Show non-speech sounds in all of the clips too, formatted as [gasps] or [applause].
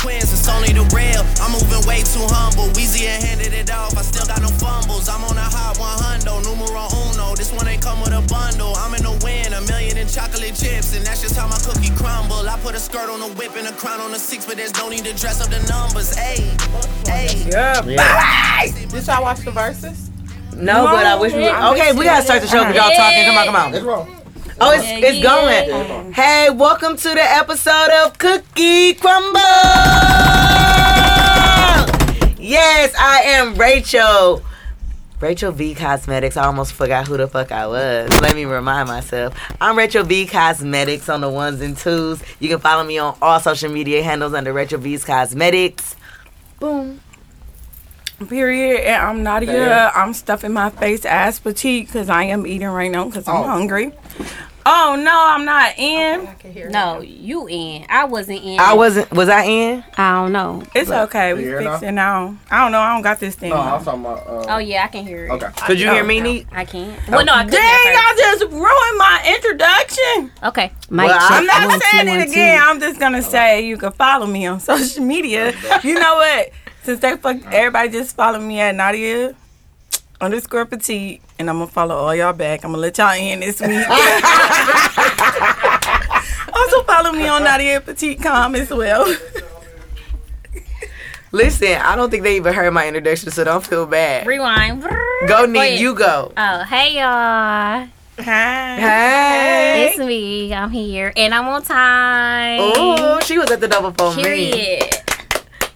twins, it's only the real. I'm moving way too humble. Weezy and handed it off, I still got no fumbles. I'm on a hot 100, numero uno. This one ain't come with a bundle. I'm in the win, a million in chocolate chips, and that's just how my cookie crumble. I put a skirt on the whip and a crown on the six, but there's no need to dress up the numbers. Hey, hey. Yeah. Yeah. Did y'all watch the verses? No, but I wish we were. Okay, we gotta start the show because y'all talking. Come on, come on. Let's roll. Oh, it's, it's going. Hey, welcome to the episode of Cookie Crumble. Yes, I am Rachel. Rachel V Cosmetics. I almost forgot who the fuck I was. Let me remind myself. I'm Rachel V Cosmetics on the ones and twos. You can follow me on all social media handles under Rachel V's Cosmetics. Boom. Period. And I'm Nadia. Damn. I'm stuffing my face ass petite because I am eating right now because I'm Oh. hungry. Oh no, I'm not in. No, you in. I wasn't in. I wasn't. Was I in? I don't know. It's okay. We You hear fix now? it now. I don't know. I don't got this thing. No, I on. was talking about. Uh, Oh yeah, I can hear it. Okay. Could you hear me, Neat? I can't. Well, no, I couldn't. Dang, at y'all just ruined my introduction. first. Okay. Well, I'm not One, two, saying one, it two. again. I'm just gonna say you can follow me on [laughs] social media. you know what? Since they fuck, everybody just follow me at Nadia underscore petite, and I'm gonna follow all y'all back. I'm gonna let y'all in this week. [laughs] also follow me on Nadia Petite Com as well. Listen, I don't think they even heard my introduction, so don't feel bad. Rewind. Go, Neat. ahead. You go. Oh, hey y'all. Hi. Hey. It's me. I'm here, and I'm on time. Oh, she was at the double phone me. Period. And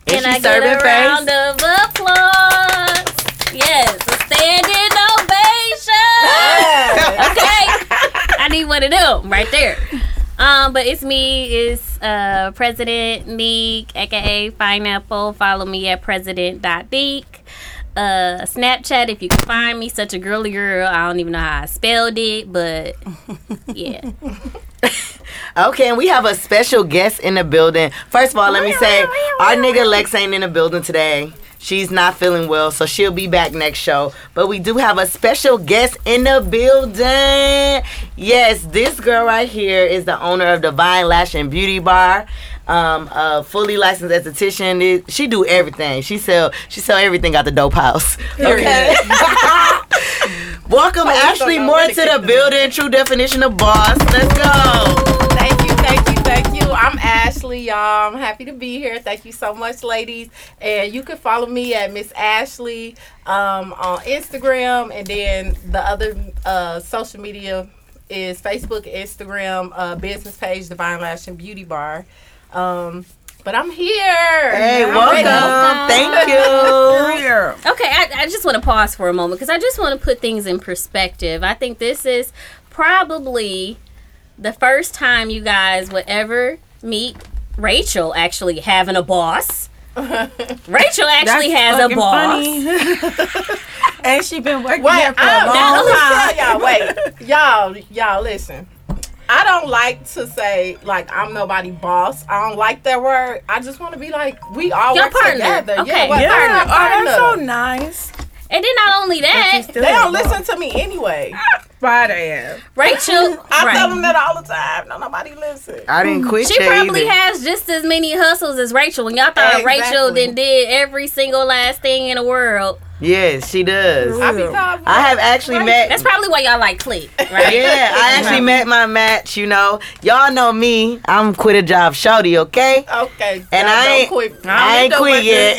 Can I get a face. round of applause? Yes, a standing ovation. okay, I need one of them right there. Um, but it's me. It's uh President Neek, aka Pineapple. Follow me at president.neek. Uh, Snapchat if you can find me. Such a girly girl. I don't even know how I spelled it, but yeah. [laughs] Okay, and we have a special guest in the building. First of all, let me say our nigga Lex ain't in the building today. She's not feeling well, so she'll be back next show. But we do have a special guest in the building. Yes, this girl right here is the owner of Divine Lash and Beauty Bar. Um, a fully licensed esthetician. She do everything. She sell she sell everything at the dope house. Okay. [laughs] Welcome Ashley Moore to the building. True definition of boss. Let's go. Thank you, thank you, thank you. I'm Ashley, y'all. I'm happy to be here. Thank you so much, ladies. And you can follow me at Miss Ashley um, on Instagram, and then the other uh, social media is Facebook, Instagram, uh, business page, Divine Lash and Beauty Bar. Um, but I'm here. Hey, I'm welcome. ready. Thank [laughs] you. Here. Okay, I, I just want to pause for a moment because I just want to put things in perspective. I think this is probably the first time you guys would ever meet Rachel actually having a boss. [laughs] Rachel actually has a boss. funny. [laughs] and she been working Wait, here for a I'm, long time. y'all. Wait, y'all, y'all, listen. I don't like to say like I'm nobody boss. I don't like that word. I just want to be like we all Your work partner. together. Okay. Yeah, what Yeah, partner, oh, that's so nice. And then not only that, They don't have listen to me anyway. [laughs] [laughs] Right there. Rachel, I right. tell them that all the time. No, nobody listen. I didn't mm-hmm. quit She probably either. has just as many hustles as Rachel. When y'all thought Rachel then did every single last thing in the world. Yes, she does. I be called. I have actually met. That's probably why y'all like click, right? [laughs] yeah, I actually met my match. You know, y'all know me. I'm quit a job, shorty. Okay, Okay, and I ain't, quit. I ain't quit yet.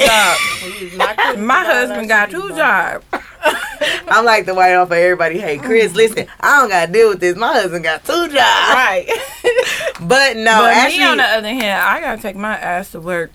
Not. [laughs] My husband got two jobs. [laughs] I'm like the white off of everybody. Hey, Chris, listen, I don't gotta deal with this. My husband got two jobs. Right. But no, but actually, me, on the other hand, I gotta take my ass to work.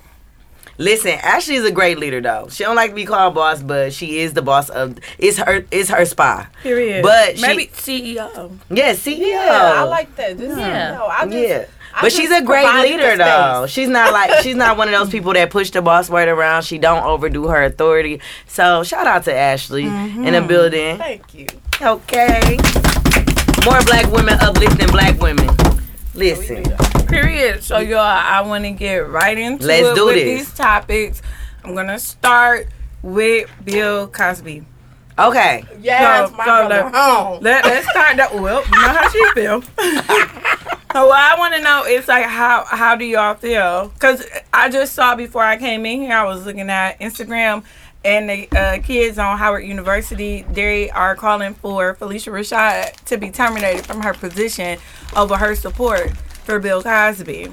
Listen, Ashley's a great leader though. She don't like to be called boss, but she is the boss of it's her it's her spy. Period. But she- maybe E CEO. Yeah, CEO. yeah, I like that. Just, Yeah. yeah. No, I just, yeah. I But she's a great leader though. She's not like she's not one of those people that push the boss word around. She don't overdo her authority. So shout out to Ashley in the mm-hmm. building. Thank you. Okay. More black women uplifting black women. Listen. Period. So y'all, I want to get right into Let's it do with this. these topics. I'm gonna start with Bill Cosby. Okay. Yes, Go, my go, brother let- home. Let, let's start that. Well, you know how she feel. [laughs] well, I want to know. It's like how how do y'all feel? Because I just saw before I came in here, I was looking at Instagram. And the uh, kids on Howard University, they are calling for Phylicia Rashad to be terminated from her position over her support for Bill Cosby.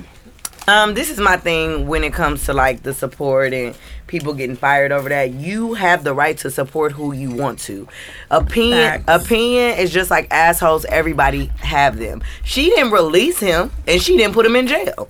Um, this is my thing when it comes to like the support and people getting fired over that. You have the right to support who you want to. Opinion, Facts. opinion is just like assholes. Everybody have them. She didn't release him, and she didn't put him in jail.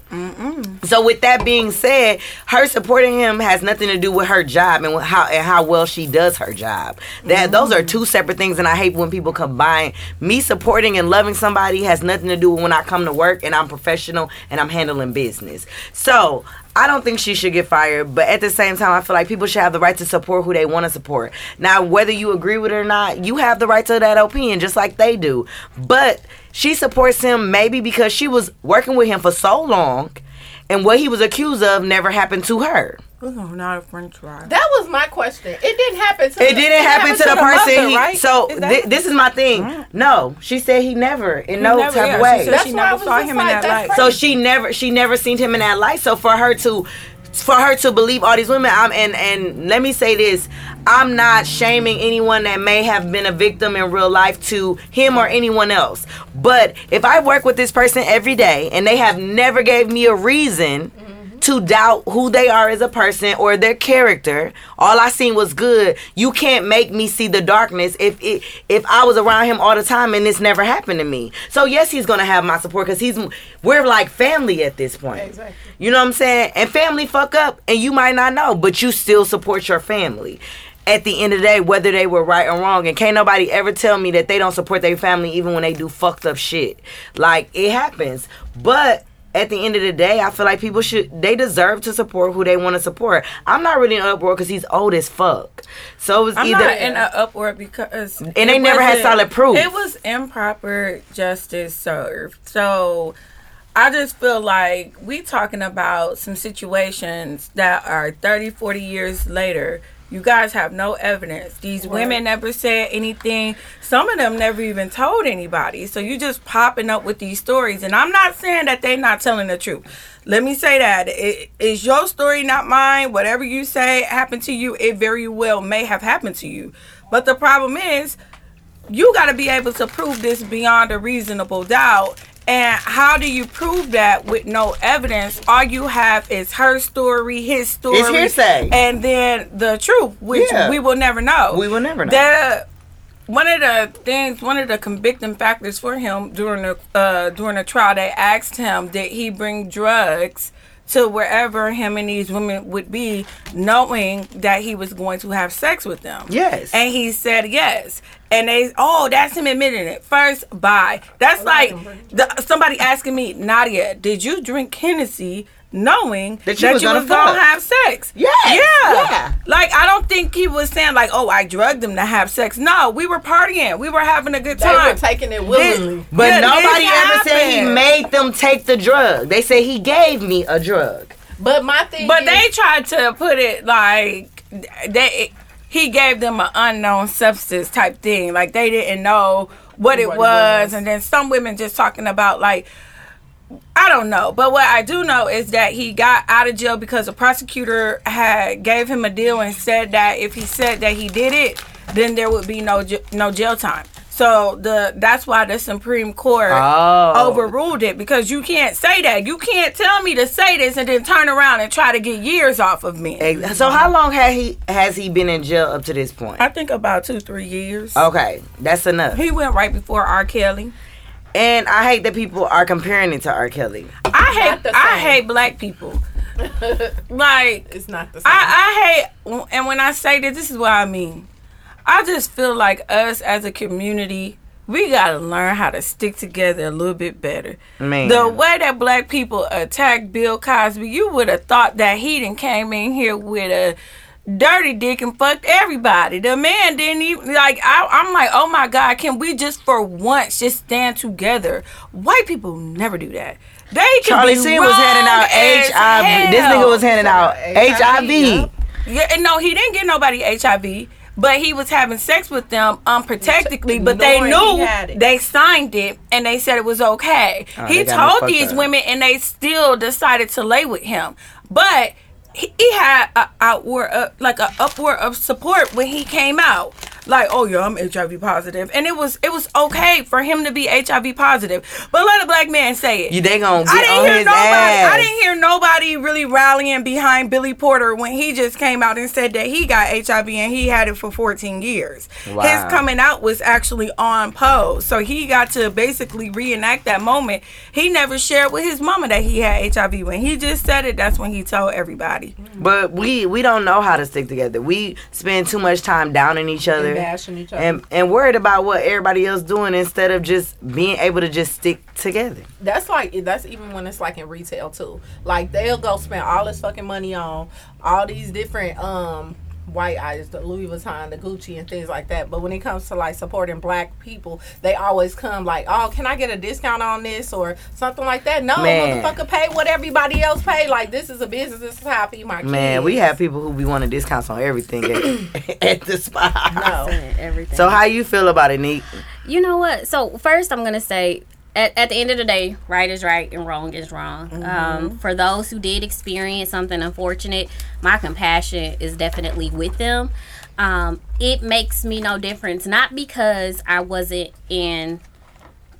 So with that being said, her supporting him has nothing to do with her job and how and how well she does her job. That those are two separate things, and I hate when people combine. Me supporting and loving somebody has nothing to do with when I come to work and I'm professional and I'm handling business. So I don't think she should get fired, but at the same time, I feel like people should have the right to support who they want to support. Now, whether you agree with it or not, you have the right to that opinion, just like they do. But she supports him maybe because she was working with him for so long, and what he was accused of never happened to her. Oh, not a French fry. That was my question. It didn't happen to It the- didn't happen to the the person. mother, he, right? So Is that- this is my thing. No, she said he never in no never- type yeah, of she way. said That's she why I never saw just him in that that's light. So she never she never seen him in that light. So for her to for her to believe all these women, I'm and and let me say this, I'm not shaming anyone that may have been a victim in real life to him or anyone else. But if I work with this person every day and they have never gave me a reason mm-hmm. To doubt who they are as a person or their character. All I seen was good. You can't make me see the darkness if it, if I was around him all the time and this never happened to me. So yes, he's gonna have my support because he's we're like family at this point. Exactly. You know what I'm saying? And family fuck up, and you might not know, but you still support your family. At the end of the day, whether they were right or wrong, and can't nobody ever tell me that they don't support their family even when they do fucked up shit. Like it happens, but at the end of the day, I feel like people should they deserve to support who they want to support. I'm not really in an uproar because he's old as fuck. So it was I'm either not in an uproar because and they never had solid proof. It was improper justice served. So I just feel like we talking about some situations that are 30, 40 years later. You guys have no evidence. These women never said anything. Some of them never even told anybody. So you just popping up with these stories. And I'm not saying that they're not telling the truth. Let me say that. It is your story, not mine. Whatever you say happened to you, it very well may have happened to you. But the problem is, you got to be able to prove this beyond a reasonable doubt. And how do you prove that with no evidence? All you have is her story, his story, It's hearsay. and then the truth, which Yeah. we will never know. We will never know. The one of the things, one of the convicting factors for him during the uh, during the trial, they asked him, did he bring drugs to wherever him and these women would be, knowing that he was going to have sex with them? Yes. And he said yes. And they, oh, that's him admitting it. First, bye. That's like the, somebody asking me, Nadia, did you drink Hennessy knowing That you was gonna gonna fuck? have sex? Yes, Yeah. yeah. Like, I don't think he was saying, like, oh, I drugged him to have sex. No, we were partying. We were having a good They time. were taking it willingly. But Yeah, nobody this ever said he made them take the drug. They said he gave me a drug. But my thing But is, they tried to put it like they he gave them an unknown substance type thing. Like they didn't know what it was. was. And then some women just talking about like I don't know, but what I do know is that he got out of jail because the prosecutor had gave him a deal and said that if he said that he did it, then there would be no no jail time. So the that's why the Supreme Court Oh. overruled it because you can't say that. You can't tell me to say this and then turn around and try to get years off of me. So how long had he has he been in jail up to this point? I think about two, three years. Okay, that's enough. He went right before R. Kelly. And I hate that people are comparing it to R. Kelly. I hate I hate black people. [laughs] like it's not the same. I, I hate, and when I say that, this is what I mean. I just feel like us as a community, we gotta learn how to stick together a little bit better. Man. The way that black people attacked Bill Cosby, you would have thought that he didn't came in here with a dirty dick and fucked everybody. The man didn't even like. I, I'm like, oh my god, can we just for once just stand together? White people never do that. They can Charlie be Sheen was handing out as HIV. This nigga was handing out HIV, HIV. yep. Yeah, and no, he didn't get nobody HIV. But he was having sex with them unprotectedly. But they knew had it. they signed it and they said it was okay. Oh, he they got me told these up. women, and they still decided to lay with him. But he, he had a outward, uh, like a upward of support when he came out. Like, oh yeah, I'm HIV positive, and it was it was okay for him to be HIV positive. But let a black man say it. You they gonna get I didn't hear nobody. ass. I didn't hear nobody really rallying behind Billy Porter when he just came out and said that he got HIV and he had it for 14 years. Wow. His coming out was actually on pose, so he got to basically reenact that moment. He never shared with his mama that he had HIV. When he just said it, that's when he told everybody. But we we don't know how to stick together. We spend too much time downing each other bashing each other. and and worried about what everybody else doing instead of just being able to just stick together. that's like that's even when it's like in retail too. Like they'll go spend all this fucking money on all these different um white items, the Louis Vuitton, the Gucci, and things like that. But when it comes to like supporting black people, they always come like, "Oh, can I get a discount on this or something like that?" No, Man. motherfucker, pay what everybody else pay. Like this is a business. This is how I feed my kids. Man, we have people who be wanting discounts on everything at, [coughs] at the spot. no. Everything. So how you feel about it, Neek? You know what? So first, I'm gonna say, at, at the end of the day, right is right and wrong is wrong. Um, for those who did experience something unfortunate, my compassion is definitely with them. Um, it makes me no difference, not because I wasn't in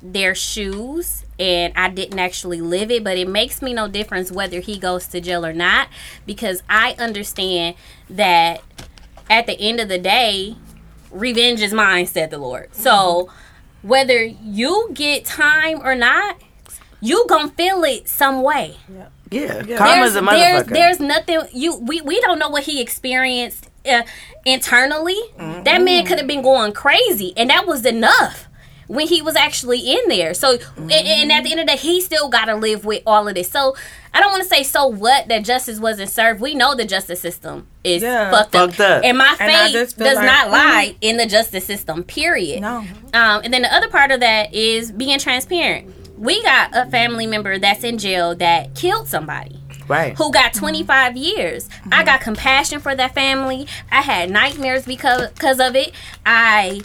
their shoes and I didn't actually live it, but it makes me no difference whether he goes to jail or not because I understand that at the end of the day, revenge is mine, said the Lord. So whether you get time or not, you gonna feel it some way. Yeah, karma's a motherfucker. there's, there's nothing you we, we don't know what he experienced uh, internally. That man could have been going crazy, and that was enough when he was actually in there. So, and, and at the end of the day, he still got to live with all of this. So, I don't want to say so what that justice wasn't served. We know the justice system is Yeah. fucked, Fucked up. and my faith just feel does like- not lie in the justice system. Period. No. Um, and then the other part of that is being transparent. We got a family member that's in jail that killed somebody right. who got 25 years. I got compassion for that family. I had nightmares because because of it. I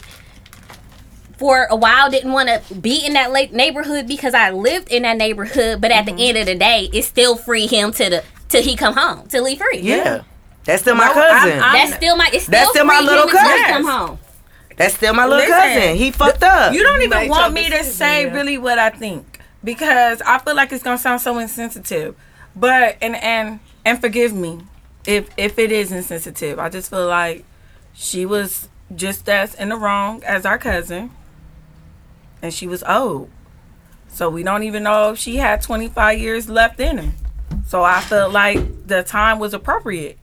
for a while didn't want to be in that late neighborhood because I lived in that neighborhood, but at the mm-hmm. end of the day, it still free him to the till he come home, till he free. Yeah. That's still my No, cousin. I'm- I'm- That's still my it's still, That's still my little him until he cousin. come home. That's still my little Listen, cousin. He fucked up. You don't even Make want me to say yeah. really what I think because I feel like it's gonna sound so insensitive. But and and and forgive me if if it is insensitive. I just feel like she was just as in the wrong as our cousin, and she was old. So we don't even know if she had 25 years left in her. So I felt like the time was appropriate.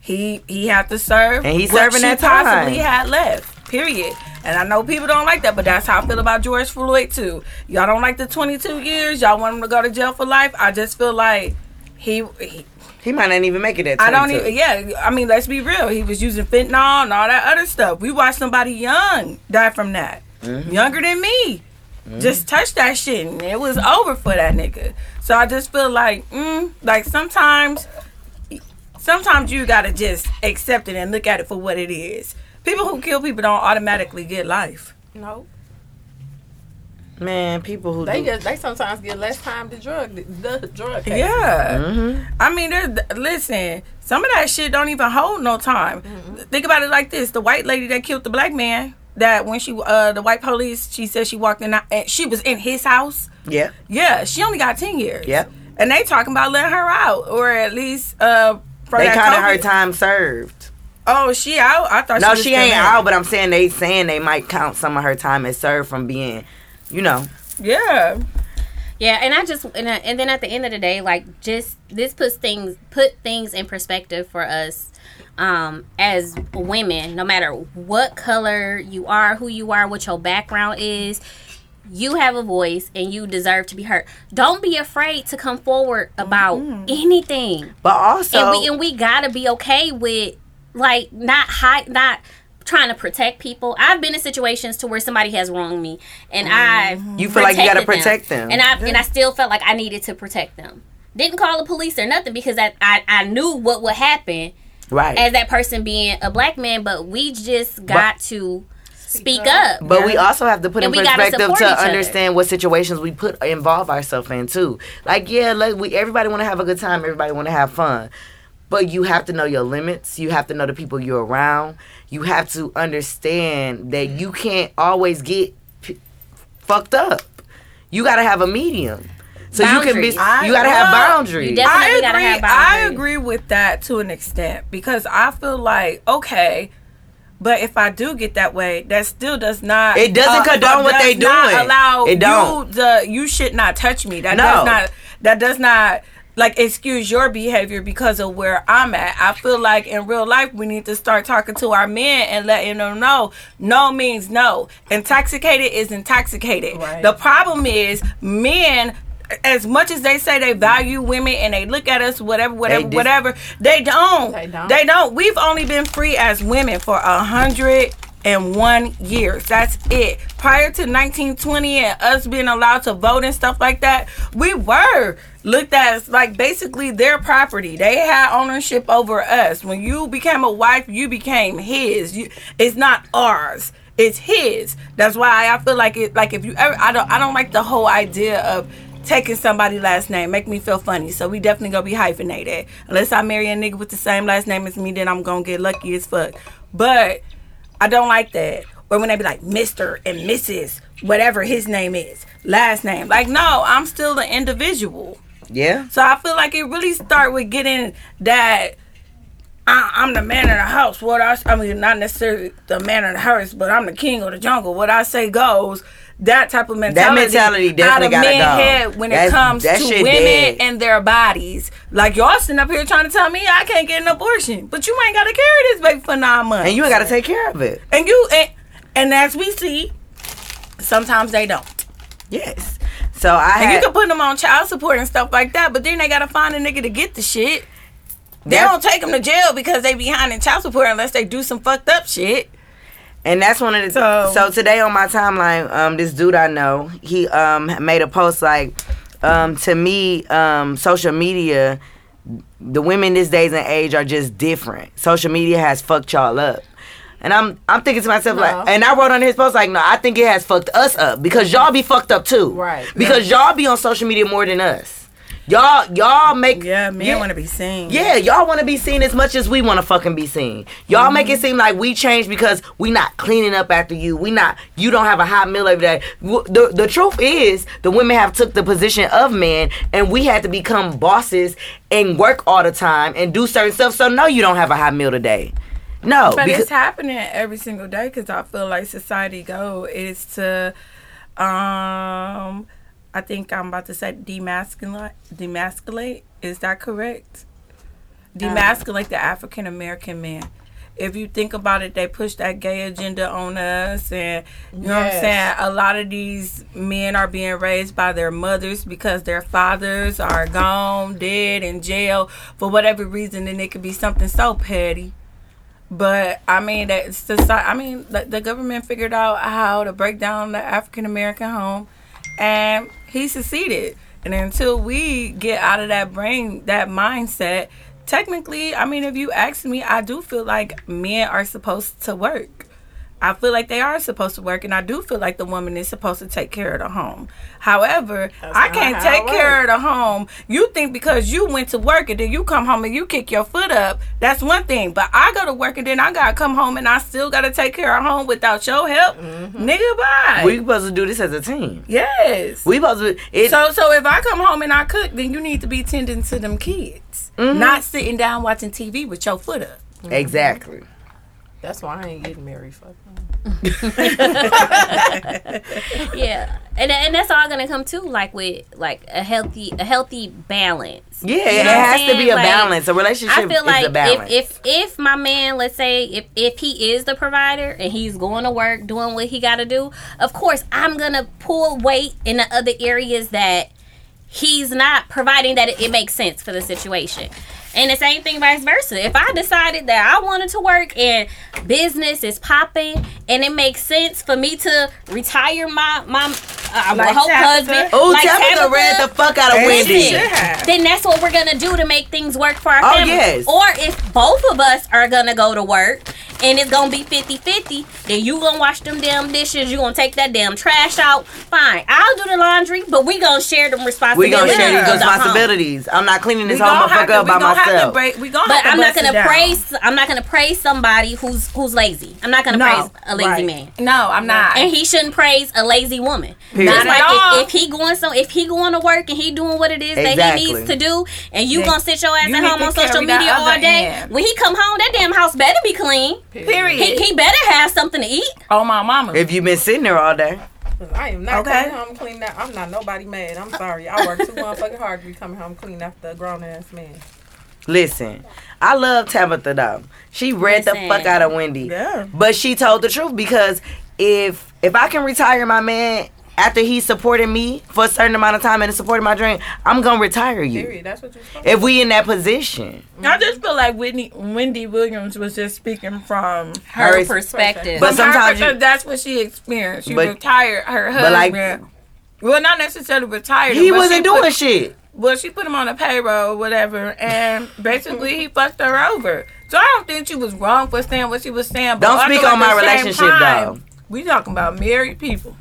He he had to serve, And he's serving that time. possibly had left. Period. And I know people don't like that, but that's how I feel about George Floyd too. Y'all don't like the 22 years. Y'all want him to go to jail for life. I just feel like he, he he might not even make it at I don't even. Yeah, I mean, let's be real. He was using fentanyl and all that other stuff. We watched somebody young die from that, Mm-hmm. younger than me. Just touch that shit, and it was over for that nigga. So I just feel like, mm, like sometimes, sometimes you gotta just accept it and look at it for what it is. People who kill people don't automatically get life. No, Man, people who they do, just they sometimes get less time to drug the drug case. Yeah. Mm-hmm. I mean, there's, listen, some of that shit don't even hold no time. Think about it like this: the white lady that killed the black man, that when she, uh, the white police, she said she walked in, and she was in his house. yeah, Yeah, she only got ten years. yeah And they talking about letting her out, or at least, uh, for they that kind of her time served. Oh, she out? I thought. No, she, was she ain't there. out, but I'm saying they saying they might count some of her time as served from being, you know, Yeah. Yeah, and I just and, I, and then at the end of the day, like just this puts things put things in perspective for us um as women, no matter what color you are, who you are, what your background is, you have a voice and you deserve to be heard. Don't be afraid to come forward about anything. but also and we and we gotta be okay with like not hide not trying to protect people. I've been in situations to where somebody has wronged me, and I You feel like you gotta protect them. and I and I still felt like I needed to protect them. Didn't call the police or nothing because I I, I knew what would happen. Right. as that person being a black man, but we just got to speak up. But we also have to put And in perspective to each other. understand what situations we put involve ourselves in too. Like yeah, like we everybody want to have a good time, everybody want to have fun. But you have to know your limits. You have to know the people you're around. You have to understand that you can't always get p- fucked up. You got to have a medium. So you can be you got to have boundaries. you definitely I gotta agree. have I agree with that to an extent because I feel like okay, but if I do get that way, that still does not. It doesn't uh, condone what does they not doing. Allow It don't. you the you should not touch me. That No. does not. That does not. Like excuse your behavior because of where I'm at. I feel like in real life we need to start talking to our men and letting them know no means no. Intoxicated is intoxicated. Right. The problem is men as much as they say they value women and they look at us whatever whatever dis- whatever they don't. They don't. they don't. We've only been free as women for a hundred and one years. That's it. Prior to 1920 and us being allowed to vote and stuff like that we were looked at as like basically their property. They had ownership over us. When you became a wife you became his. You, it's not ours. It's his. That's why i feel like it like if you ever i don't i don't like the whole idea of taking somebody last name make me feel funny. So we definitely gonna be hyphenated. Unless I marry a nigga with the same last name as me, then I'm gonna get lucky as fuck. But I don't like that. Or when they be like Mr. and Mrs. whatever his name is, last name. Like no, I'm still an individual. yeah. So I feel like it really start with getting that. I, I'm the man of the house. What I, I mean, not necessarily the man of the house, but I'm the king of the jungle. What I say goes. That type of mentality. That mentality definitely out of men head when it comes to women dead. and their bodies. Like y'all sitting up here trying to tell me I can't get an abortion, but you ain't got to carry this baby for nine months, And you ain't got to take care of it. and you and, and as we see, sometimes they don't. Yes. So I And you can put them on child support and stuff like that, but then they gotta find a nigga to get the shit. They don't take them to jail because they behind in child support unless they do some fucked up shit. And that's one of the so, So- today on my timeline, um, this dude I know, he um made a post like, um, to me, um, social media, the women this days and age are just different. Social media has fucked y'all up. And I'm I'm thinking to myself No. like, and I wrote on his post like, no, I think it has fucked us up because y'all be fucked up too, Right. Because y'all be on social media more than us. Y'all y'all make Yeah, men want to be seen. yeah, y'all want to be seen as much as we want to fucking be seen. Y'all make it seem like we changed because we not cleaning up after you. We not. You don't have a hot meal every day. The the truth is, the women have took the position of men, and we had to become bosses and work all the time and do certain stuff. So no, you don't have a hot meal today. No, But it's happening every single day because I feel like society go is to, um, I think I'm about to say demasculate. Demasculate is that correct? Uh, demasculate the African American man. If you think about it, they push that gay agenda on us, and you know what I'm saying. A lot of these men are being raised by their mothers because their fathers are gone, dead, in jail for whatever reason, and it could be something so petty. But I mean, that society. I mean, the, the government figured out how to break down the African American home, and he succeeded. And until we get out of that brain, that mindset, technically, I mean, if you ask me, I do feel like men are supposed to work. I feel like they are supposed to work, and I do feel like the woman is supposed to take care of the home. However, I can't take care of the home. You think because you went to work and then you come home and you kick your foot up, that's one thing. But I go to work and then I gotta come home and I still gotta take care of home without your help, nigga. Bye. we supposed to do this as a team. yes. We supposed to. It, So so if I come home and I cook, then you need to be tending to them kids, mm-hmm. not sitting down watching TV with your foot up. exactly. That's why I ain't getting married. Fuck. [laughs] yeah, and and that's all gonna come too, like with like a healthy a healthy balance. Yeah, You know what I'm has to be a Like, balance. A relationship I feel is like a balance. if, if if my man, let's say, if if he is the provider and he's going to work, doing what he got to do, of course I'm gonna pull weight in the other areas that he's not providing that it, it makes sense for the situation. And the same thing vice versa. If I decided that I wanted to work and business is popping and it makes sense for me to retire my my uh, Like Hope Tabitha? husband. Oh, like Tabitha read the fuck out of And Wendy. she should have. then that's what we're gonna do to make things work for our Oh, family. yes. Or if both of us are gonna go to work and it's gonna be 50-50, then you gonna wash them damn dishes, you gonna take that damn trash out. Fine. I'll do the laundry, but we gonna share them responsibilities. We gonna share these the responsibilities. I'm not cleaning this We whole motherfucker up we by gonna have to myself. break. We gonna But I'm not gonna down. praise. I'm not gonna praise somebody who's who's lazy. I'm not gonna No, praise a lazy right. man. No, I'm not. And he shouldn't praise a lazy woman. Period. Just Not like all. if, if he going so if he going to work and he doing what it is that he needs to do, and you Then gonna sit your ass you at home on social media all day, end. when he come home, that damn house better be clean. Period. He, he better have something to eat. oh my mama. If you've been sitting there all day, I am not Okay. coming home clean that. I'm not nobody mad. I'm sorry. I work too motherfucking hard to be coming home clean after a grown ass man. listen. I love Tabitha though. She read the fuck out of Wendy. Yeah. But she told the truth because if if I can retire my man after he supported me for a certain amount of time and supported my dream, I'm gonna retire you. Period. That's what you're supposed If we in that position. I just feel like Whitney Wendy Williams was just speaking from Her Her- perspective. But But sometimes sometimes you- that's what she experienced. She But- retired her but like- husband. well, not necessarily retired. He wasn't doing put- shit. Well, she put him on a payroll, or whatever, and basically he fucked her over. So I don't think she was wrong for saying what she was saying. But Don't speak on my relationship, time, though. We talking about married people.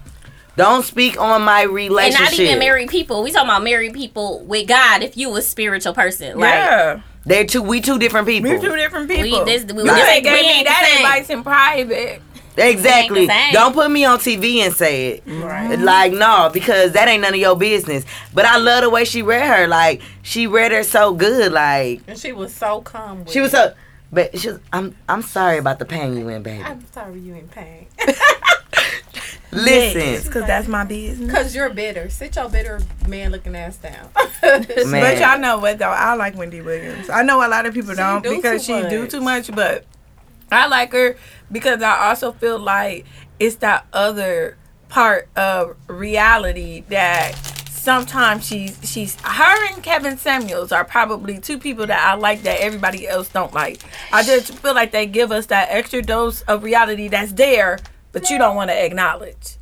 Don't speak on my relationship. and not even married people. We talking about married people with God. If you a spiritual person, like yeah, They're two. We two different people. we two different people. this- we- you we just ain't- gave we me ain't that advice in private. Exactly. Ain't the same. Don't put me on TV and say it. Right. Like no, because that ain't none of your business. But I love the way she read her. Like she read her so good. Like And she was so calm. With she was so. But she was, I'm I'm sorry about the pain you in, baby. I'm sorry you in pain. [laughs] Listen, because that's my business. Cause you're bitter. Sit your bitter man looking ass down. Man. But y'all know what though? I like Wendy Williams. I know a lot of people don't do because too she do too much, but I like her because I also feel like it's that other part of reality that sometimes she's she's her and Kevin Samuels are probably two people that I like that everybody else don't like. I just feel like they give us that extra dose of reality that's there, but you don't want to acknowledge.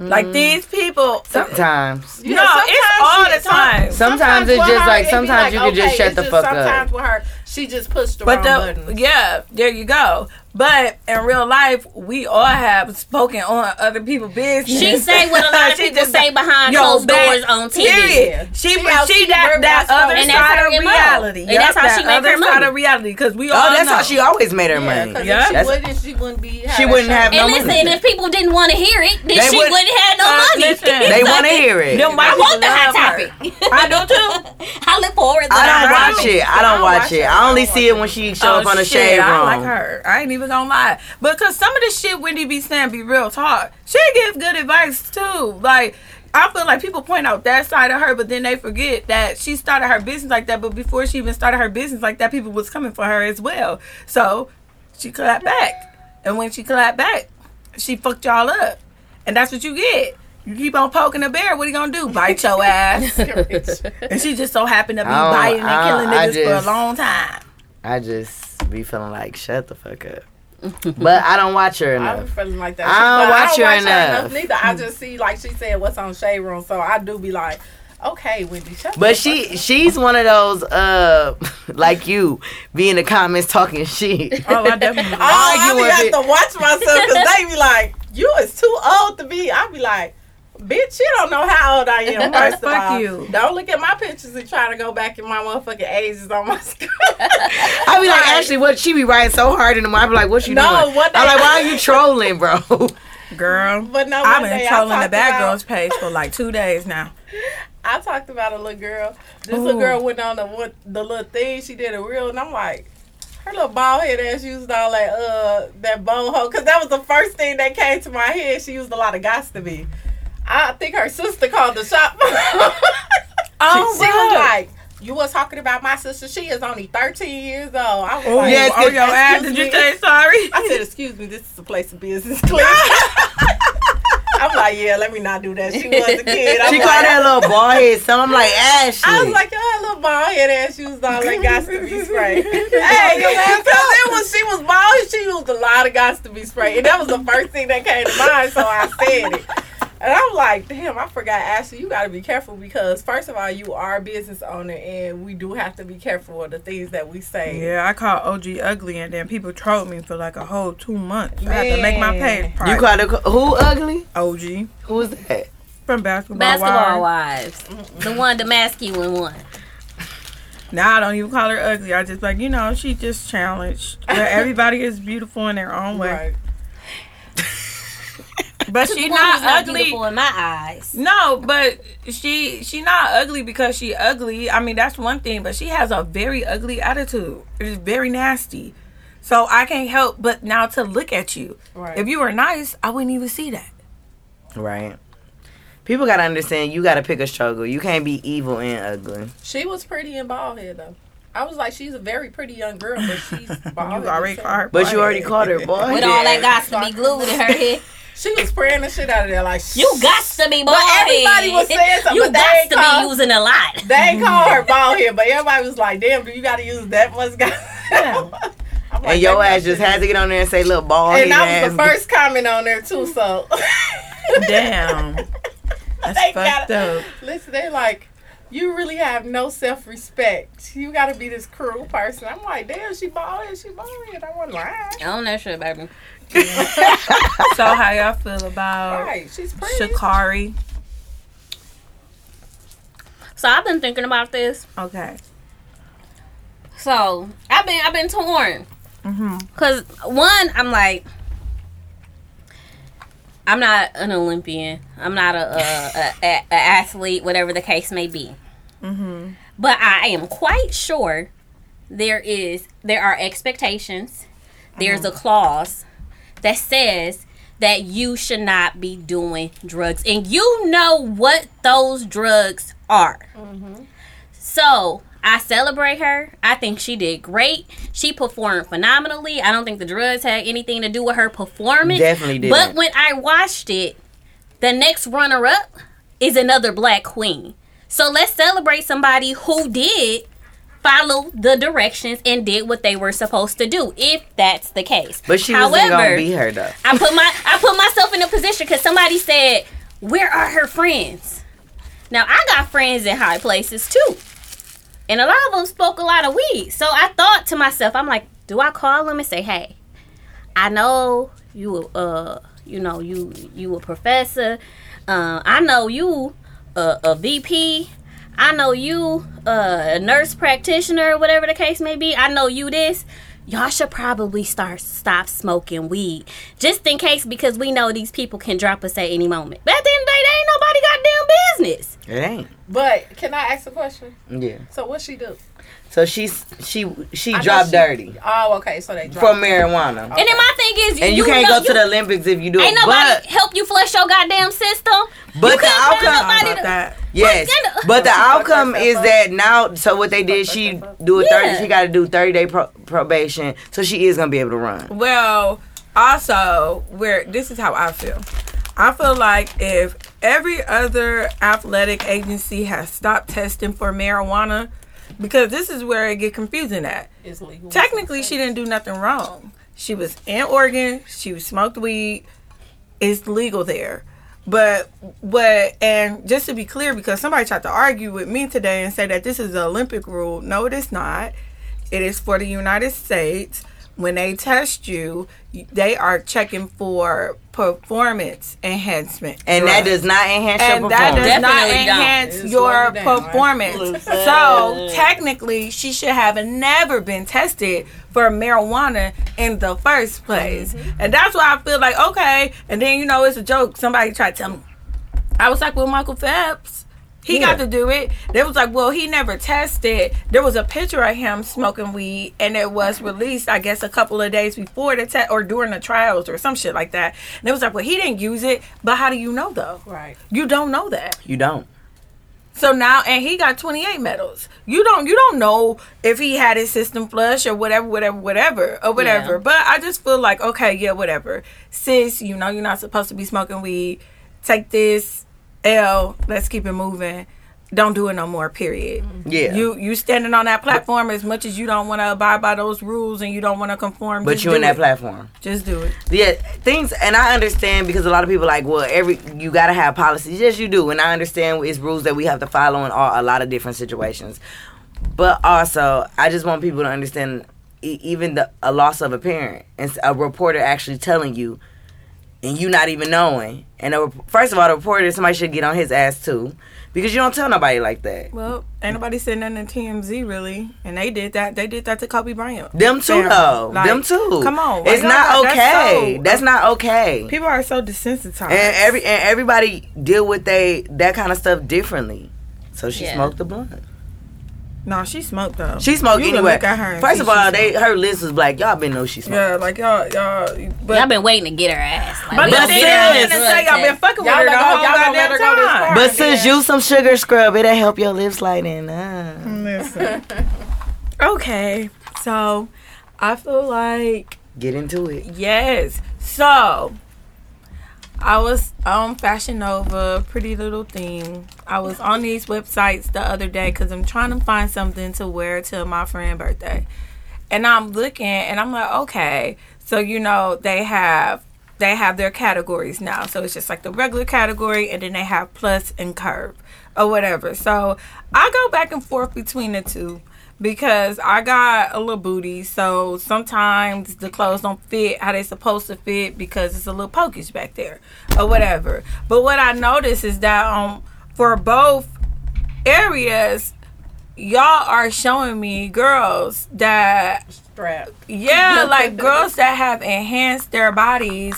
Like mm-hmm. these people, uh, sometimes. Yeah, no, it's all the time. Sometimes it's just her, like it be sometimes you can just okay, shut it's the just fuck up. Sometimes with her, she just pushed the But wrong the buttons. yeah, there you go. But in real life, we all have spoken on other people's business. She say what a [laughs] lot of people just- say behind closed that- doors on TV. Period. She, She she, out- she that, very that outspoken. other And that's side her of MO. reality. And that's how Yup, she that make her other side money. of reality because we all Oh, that's know. how she always made her money. because Yeah. if she That's- wouldn't, she wouldn't be. She wouldn't have no And money. listen, if people didn't want to hear it, then They she would- wouldn't have no Uh, money. listen. [laughs] They want to hear it. Them white I want the people hot topic. I do too. [laughs] I look forward. I don't watch it. I don't watch it. I only see it when she show up on the Oh, shit, shade room. I like her. I ain't even gonna lie. Because some of the shit Wendy be saying be real talk. She gives good advice too. Like I feel like people point out that side of her, but then they forget that she started her business like that. But before she even started her business like that, people was coming for her as well. So she clapped back, and when she clapped back, she fucked y'all up, and that's what you get. You keep on poking the bear. What are you gonna do? Bite your [laughs] ass? and she just so happened to be biting and killing I niggas for a long time. I just be feeling like shut the fuck up. but I don't watch her [laughs] I'm enough. feeling like that. I don't But watch her enough. Neither. I just see, like she said, what's on Shade Room. So I do be like, okay, Wendy, shut the But fuck she up. she's one of those uh [laughs] like you be in the comments talking shit. Oh, I definitely. [laughs] Oh, I arguing be have it. to watch myself because they be like, you is too old to be. I be like, bitch, you don't know how old I am. [laughs] First of Fuck all, you. don't look at my pictures and try to go back in my motherfucking ages on my [laughs] screen. I be like, Right. Ashley, what she be writing so hard in the morning. I be like, what you No, doing? what I'm like, why are [laughs] you trolling, bro? Girl, But no, I've been trolling the bad about- girls page for like two days now. I talked about a little girl. This Ooh. little girl went on the what, the little thing she did a reel, and I'm like, her little bald head ass used all that uh that bone hole because that was the first thing that came to my head. She used a lot of gots to be. I think her sister called the shop. Oh, [laughs] she was what? like, "You was talking about my sister. She is only 13 years old." I was Oh, like, Yes, oh, your ass. Did you say sorry? I said, "Excuse me, this is a place of business. [laughs] I'm like, "Yeah, let me not do that." She was a kid. I'm she like, called that little bald head. So I'm like, Ashley. I was like, "Yo, little bald head ass used all that gots to be sprayed." [laughs] hey, because it was she was bald, she used a lot of gots to be sprayed, and that was the first thing that came to mind. So I said it. And I'm like, damn, I forgot. Ashley, you got to be careful because first of all, you are a business owner, and we do have to be careful of the things that we say. Yeah, I called OG ugly, and then people trolled me for like a whole two months. I had to make my Man. page You private. called her who ugly? OG Who is that? from Basketball, Basketball Wives. wives. The one, the masculine one. Now I don't even call her ugly. I just like you know she just challenged. [laughs] Everybody is beautiful in their own way, Right. But The she not who's not ugly. in my eyes. No, but she she not ugly because she ugly. I mean that's one thing, but she has a very ugly attitude. It is very nasty. So I can't help but now to look at you. Right. If you were nice, I wouldn't even see that. Right. People gotta understand you gotta pick a struggle. You can't be evil and ugly. She was pretty and bald head though. I was like, she's a very pretty young girl, but she's [laughs] bald. You already called her. But you already called her boy. With all that got to be glued in her head. She was spraying the shit out of there like You got to be boy. everybody was saying something, You but they got ain't to call- be using a lot. [laughs] They [laughs] ain't call her bald head, but everybody was like, "Damn, do you got to use that much?" Guy? [laughs] I'm like, And your ass just had to get on there and say, "Look, ball And I head was the first comment on there too. So Damn. That's They fucked gotta- up. listen, they like, you really have no self respect. You got to be this cruel person. I'm like, damn, she bald head, she bald head. I wasn't lying. I don't know shit, about baby. [laughs] So how y'all feel about Right. Sha'Carri? So I've been thinking about this. Okay. So I've been I've been torn. Mm-hmm. Cause one, I'm like, I'm not an Olympian. I'm not a, a, a, a, a athlete, whatever the case may be. Mm-hmm. But I am quite sure there is there are expectations. There's a clause that says that you should not be doing drugs, and you know what those drugs are. So I celebrate her. I think she did great. She performed phenomenally. I don't think the drugs had anything to do with her performance. Definitely didn't. But when I watched it, the next runner up is another black queen. So let's celebrate somebody who did follow the directions and did what they were supposed to do, if that's the case. But she wasn't gonna be her though. I put my I put myself in a position because somebody said, "Where are her friends?" Now I got friends in high places too, and a lot of them spoke a lot of weed. So I thought to myself, I'm like, do I call them and say, "Hey, I know you, uh, you know you you a professor. Uh, I know you uh, a VP. I know you uh, a nurse practitioner, whatever the case may be. I know you this." Y'all should probably start stop smoking weed, just in case, because we know these people can drop us at any moment. But at the end of the day, they ain't nobody goddamn business. It ain't. But can I ask a question? Yeah. So what she do? So she's she she I dropped she- dirty Oh, okay. So they dropped from marijuana, And then my thing is, and you, can't know- go to the Olympics if you do Ain't it. nobody But help you flush your goddamn system. but You the outcome. About to- that. Yes, What? but the outcome is up. that now. So what they did, she do a Yeah. thirty. She got to do thirty day pro- probation, so she is gonna be able to run. Well, also, where this is how I feel. I feel like if every other athletic agency has stopped testing for marijuana, because this is where it get confusing at. It's legal. Technically, she didn't do nothing wrong. She was in Oregon. She smoked weed. It's legal there. But what and just to be clear, because somebody tried to argue with me today and say that this is an Olympic rule. No, it is not. It is for the United States. When they test you, they are checking for performance enhancement, And that does not enhance your and that performance. does not Definitely don't. enhance your slow down, right? performance. So technically, she should have never been tested for marijuana in the first place, Mm-hmm. and that's why I feel like okay. And then you know it's a joke. Somebody tried to tell me. I was like, well, Michael Phelps. He Yeah. got to do it. They was like, well, he never tested. There was a picture of him smoking weed, and it was released, I guess, a couple of days before the test or during the trials or some shit like that. And it was like, well, he didn't use it, but how do you know though? Right. You don't know that. you don't. So now, and he got 28 medals. You don't, you don't know if he had his system flush or whatever, whatever, whatever, or whatever. Yeah. But I just feel like, okay, yeah, whatever. Sis, you know, you're not supposed to be smoking weed. Take this L. Let's keep it moving. don't do it no more. Period. Mm-hmm. Yeah. You you standing on that platform as much as you don't want to abide by those rules and you don't want to conform. but you in that it. platform. Just do it. Yeah, things, and I understand because a lot of people like, well, every you gotta have policies. Yes, you do, and I understand it's rules that we have to follow in all, a lot of different situations. But also, I just want people to understand, e- even the a loss of a parent and a reporter actually telling you, and you not even knowing. And a, first of all, the reporter somebody should get on his ass too, because you don't tell nobody like that. Well, ain't nobody said nothing in TMZ really, and they did that. They did that to Kobe Bryant. Them too, Family. though. Like, Them too. Come on, why it's y'all not got- that's okay. so- That's not okay. People are so desensitized. and every and everybody deal with they that kind of stuff differently. So she Yeah. smoked the blunt. No, she smoked though. She smoked You anyway. look at her First of all, she they her list was black. Y'all been know she smoked. Yeah, like y'all, y'all. But, Y'all been waiting to get her ass. Like, but we the gonna thing get her on is, this to say drug y'all been test. fucking with Y'all her the whole go- y'all gonna let goddamn her go this time. But since you some sugar scrub, it'll help your lips slide in. Uh. Listen. [laughs] okay, so I feel like Get into it. yes. So I was on Fashion Nova, Pretty Little Thing. I was on these websites the other day because I'm trying to find something to wear to my friend's birthday. And I'm looking and I'm like, okay, so you know they have they have their categories now. So it's just like the regular category and then they have plus and curve or whatever. So I go back and forth between the two because I got a little booty. So sometimes the clothes don't fit how they supposed to fit because it's a little pokish back there or whatever. But what I notice is that um for both areas y'all are showing me girls that strap. yeah, [laughs] like girls that have enhanced their bodies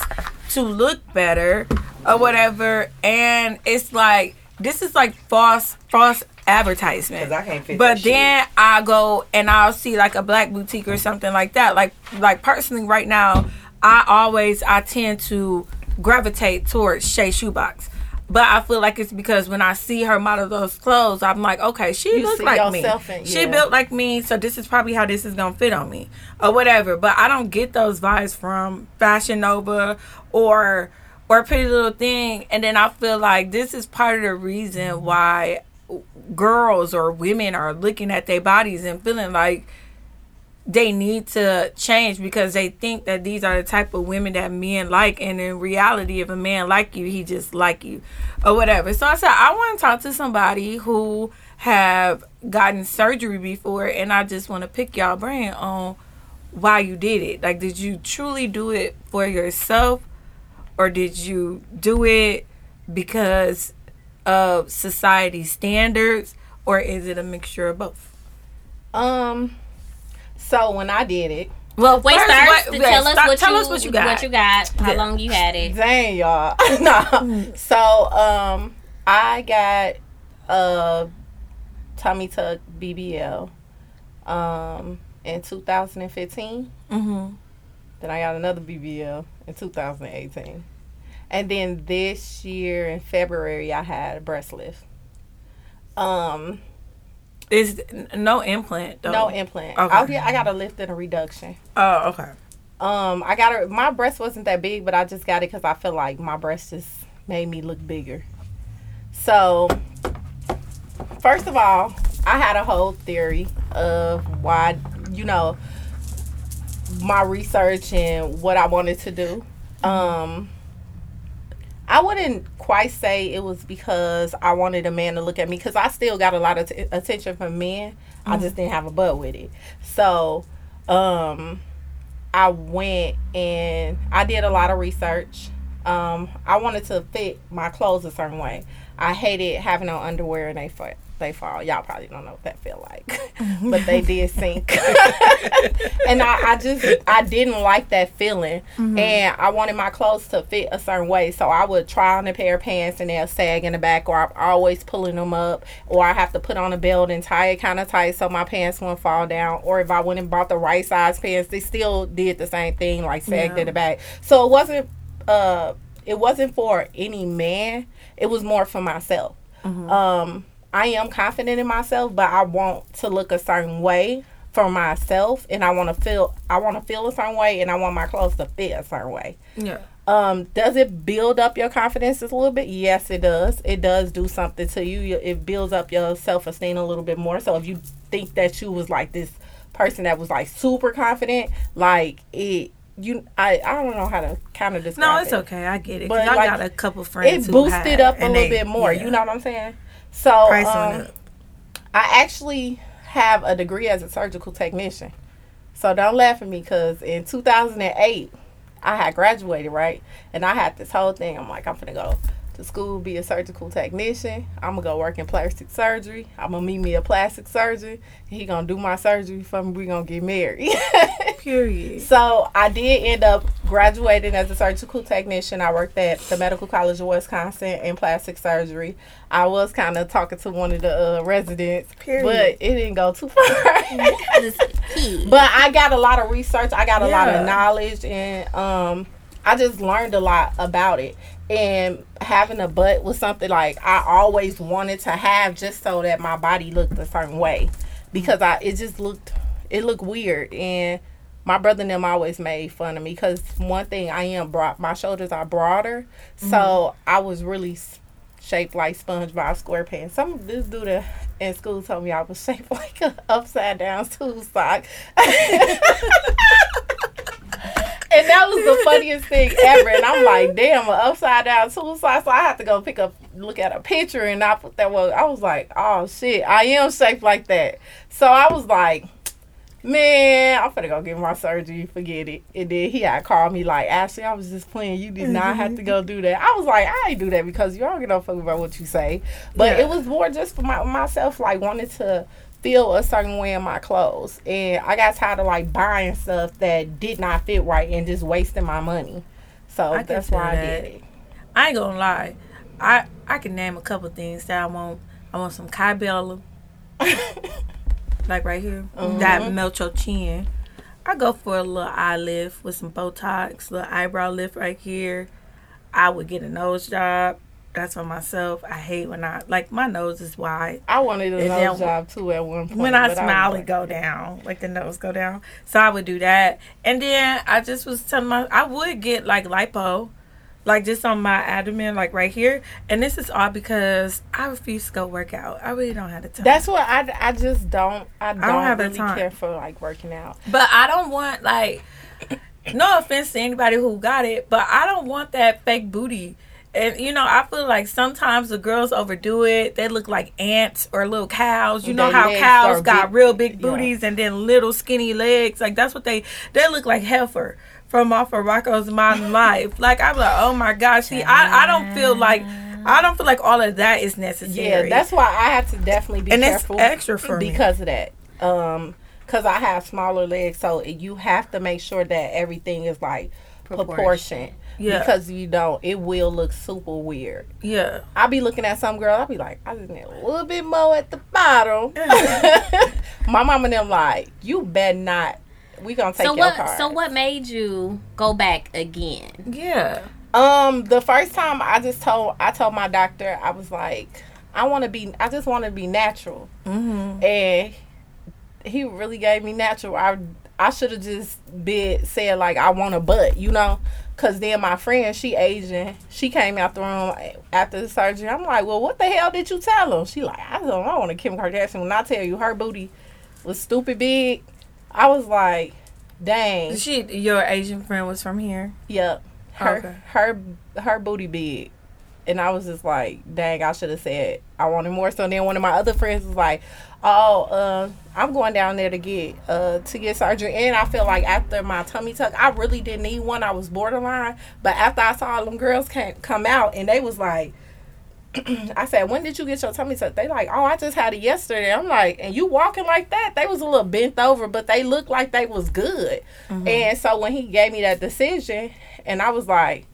to look better or whatever. And it's like this is like false false advertisement. 'Cause I can't fit But that shit. then I go and I'll see like a black boutique or something like that. Like like personally right now, I always I tend to gravitate towards Shay Shoebox. But I feel like it's because when I see her model those clothes, I'm like, okay, she You looks like me. yourself in- She yeah. built like me, so this is probably how this is gonna fit on me, or whatever. But I don't get those vibes from Fashion Nova or or Pretty Little Thing, and then I feel like this is part of the reason why girls or women are looking at their bodies and feeling like they need to change because they think that these are the type of women that men like. And in reality if a man like you he just like you or whatever. So i said i want to talk to somebody who have gotten surgery before and i just want to pick y'all brain on why you did it. Like did you truly do it for yourself or did you do it because of society standards or is it a mixture of both Um. So when I did it, well Wait, first, start what- to yeah, tell us start- what tell you us what you got What you got? How Yeah. long you had it? dang y'all, [laughs] no. So um, I got a tummy tuck BBL, um, in 2015. mm-hmm. Then I got another BBL in 2018. And then this year in February, I had a breast lift. Um, Is no implant though? no implant. Okay. I, get- I got a lift and a reduction. Oh, okay. Um, I got it. My breast wasn't that big, but I just got it because I feel like my breast just made me look bigger. So, first of all, I had a whole theory of why, you know, my research and what I wanted to do. Um, I wouldn't quite say it was because I wanted a man to look at me because I still got a lot of t- attention from men. I just didn't have a butt with it. So, um, I went and I did a lot of research. Um, I wanted to fit my clothes a certain way. I hated having on underwear and they fall. They fall. Y'all probably don't know what that feel like, [laughs] but they did sink. [laughs] and I, I just I didn't like that feeling, and I wanted my clothes to fit a certain way. So I would try on a pair of pants and they'll sag in the back, or I'm always pulling them up, or I have to put on a belt and tie it kind of tight so my pants won't fall down. Or if I went and bought the right size pants, they still did the same thing, like sagged Yeah. in the back. So it wasn't uh it wasn't for any man. It was more for myself. Um, I am confident in myself, but I want to look a certain way for myself, and I want to feel I want to feel a certain way, and I want my clothes to fit a certain way. Yeah. Um, does it build up your confidence a little bit? Yes, it does. It does do something to you. It builds up your self esteem a little bit more. So if you think that you was like this person that was like super confident, like it, you, I, I don't know how to kind of describe. No, it's it. okay. I get it. But, I like, got a couple friends. It boosted had, up a little they- bit more. yeah. You know what I'm saying? So um. I actually have a degree as a surgical technician. So don't laugh at me because in 2008, I had graduated, right? And I had this whole thing. I'm like, I'm going to go to school, be a surgical technician. I'm going to go work in plastic surgery. I'm going to meet me a plastic surgeon. He going to do my surgery for me. we going to get married. [laughs] Period. So I did end up graduating as a surgical technician. I worked at the Medical College of Wisconsin in plastic surgery. I was kind of talking to one of the uh, residents, Period. but it didn't go too far. [laughs] But I got a lot of research. I got a lot of knowledge, and um, I just learned a lot about it. And having a butt was something like I always wanted to have, just so that my body looked a certain way, because I it just looked it looked weird and. My brother and them always made fun of me because one thing I am broad, my shoulders are broader, mm-hmm. so I was really shaped like SpongeBob SquarePants. Some of this dude in school told me I was [laughs] shaped like an upside down [laughs] stool sock. [laughs] And that was the funniest thing ever. And I'm like, damn, an upside down sock. So I had to go pick up, look at a picture, and I put that. Well, I was like, oh shit, I am shaped like that. So I was like, man, I'm gonna go get my surgery. Forget it. And then he had called me like, Ashley, I was just playing. You did not have to go do that. I was like, I ain't do that because you don't get no fuck about what you say. But Yeah. it was more just for my, myself, like wanted to feel a certain way in my clothes. And I got tired of like buying stuff that did not fit right and just wasting my money. So I that's why I did it. I ain't gonna lie. I I can name a couple things that I want. I want some Kybella, [laughs] like right here. Mm-hmm. That melt your chin. I go for a little eye lift with some Botox, little eyebrow lift right here. I would get a nose job. That's for myself. I hate when I like my nose is wide. I wanted a And nose job too at one point. when I smile, was it go down, like the nose go down. So I would do that, and then I just was telling my, I would get like lipo, like just on my abdomen, like right here. And this is all because I refuse to go work out. I really don't have the time. That's what I, I just don't I don't, have the really time. care for like working out. but I don't want like, [coughs] no offense to anybody who got it, but I don't want that fake booty. And you know, I feel like sometimes the girls overdo it. They look like ants or little cows. You know Their how cows got big- real big yeah. booties and then little skinny legs. Like that's what they they look like heifer from off of Rocko's Modern [laughs] Life. Like I'm like, oh my gosh. See, I I don't feel like I don't feel like all of that is necessary. Yeah, that's why I have to definitely be And it's careful extra for me. because of that. Um, because I have smaller legs, so you have to make sure that everything is like proportioned. Yeah. Because you don't, it will look super weird. yeah. I'll be looking at some girl, I'll be like, I just need a little bit more at the bottom. [laughs] My mom and them like, you better not. We gonna take So your what? card. So what made you go back again? Yeah. Um, the first time I just told I told my doctor I was like, I want to be, I just want to be natural, Mm-hmm. and he really gave me natural. I I should have just been said like I want a butt, you know, cause then my friend she Asian, she came out the room after the surgery. I'm like, well, what the hell did you tell him? She like, I don't, I want a Kim Kardashian. When I tell you her booty was stupid big, I was like, dang. She your Asian friend was from here. Yep. Her Okay. her her booty big. And I was just like, dang, I should have said I wanted more. So then one of my other friends was like, Oh, uh, I'm going down there to get uh to get surgery. And I feel like after my tummy tuck, I really didn't need one. I was borderline. But after I saw all them girls came, come out and they was like [clears throat] I said, when did you get your tummy tuck? They like, oh, I just had it yesterday. I'm like, and you walking like that? They was a little bent over, but they looked like they was good. And so when he gave me that decision, and I was like,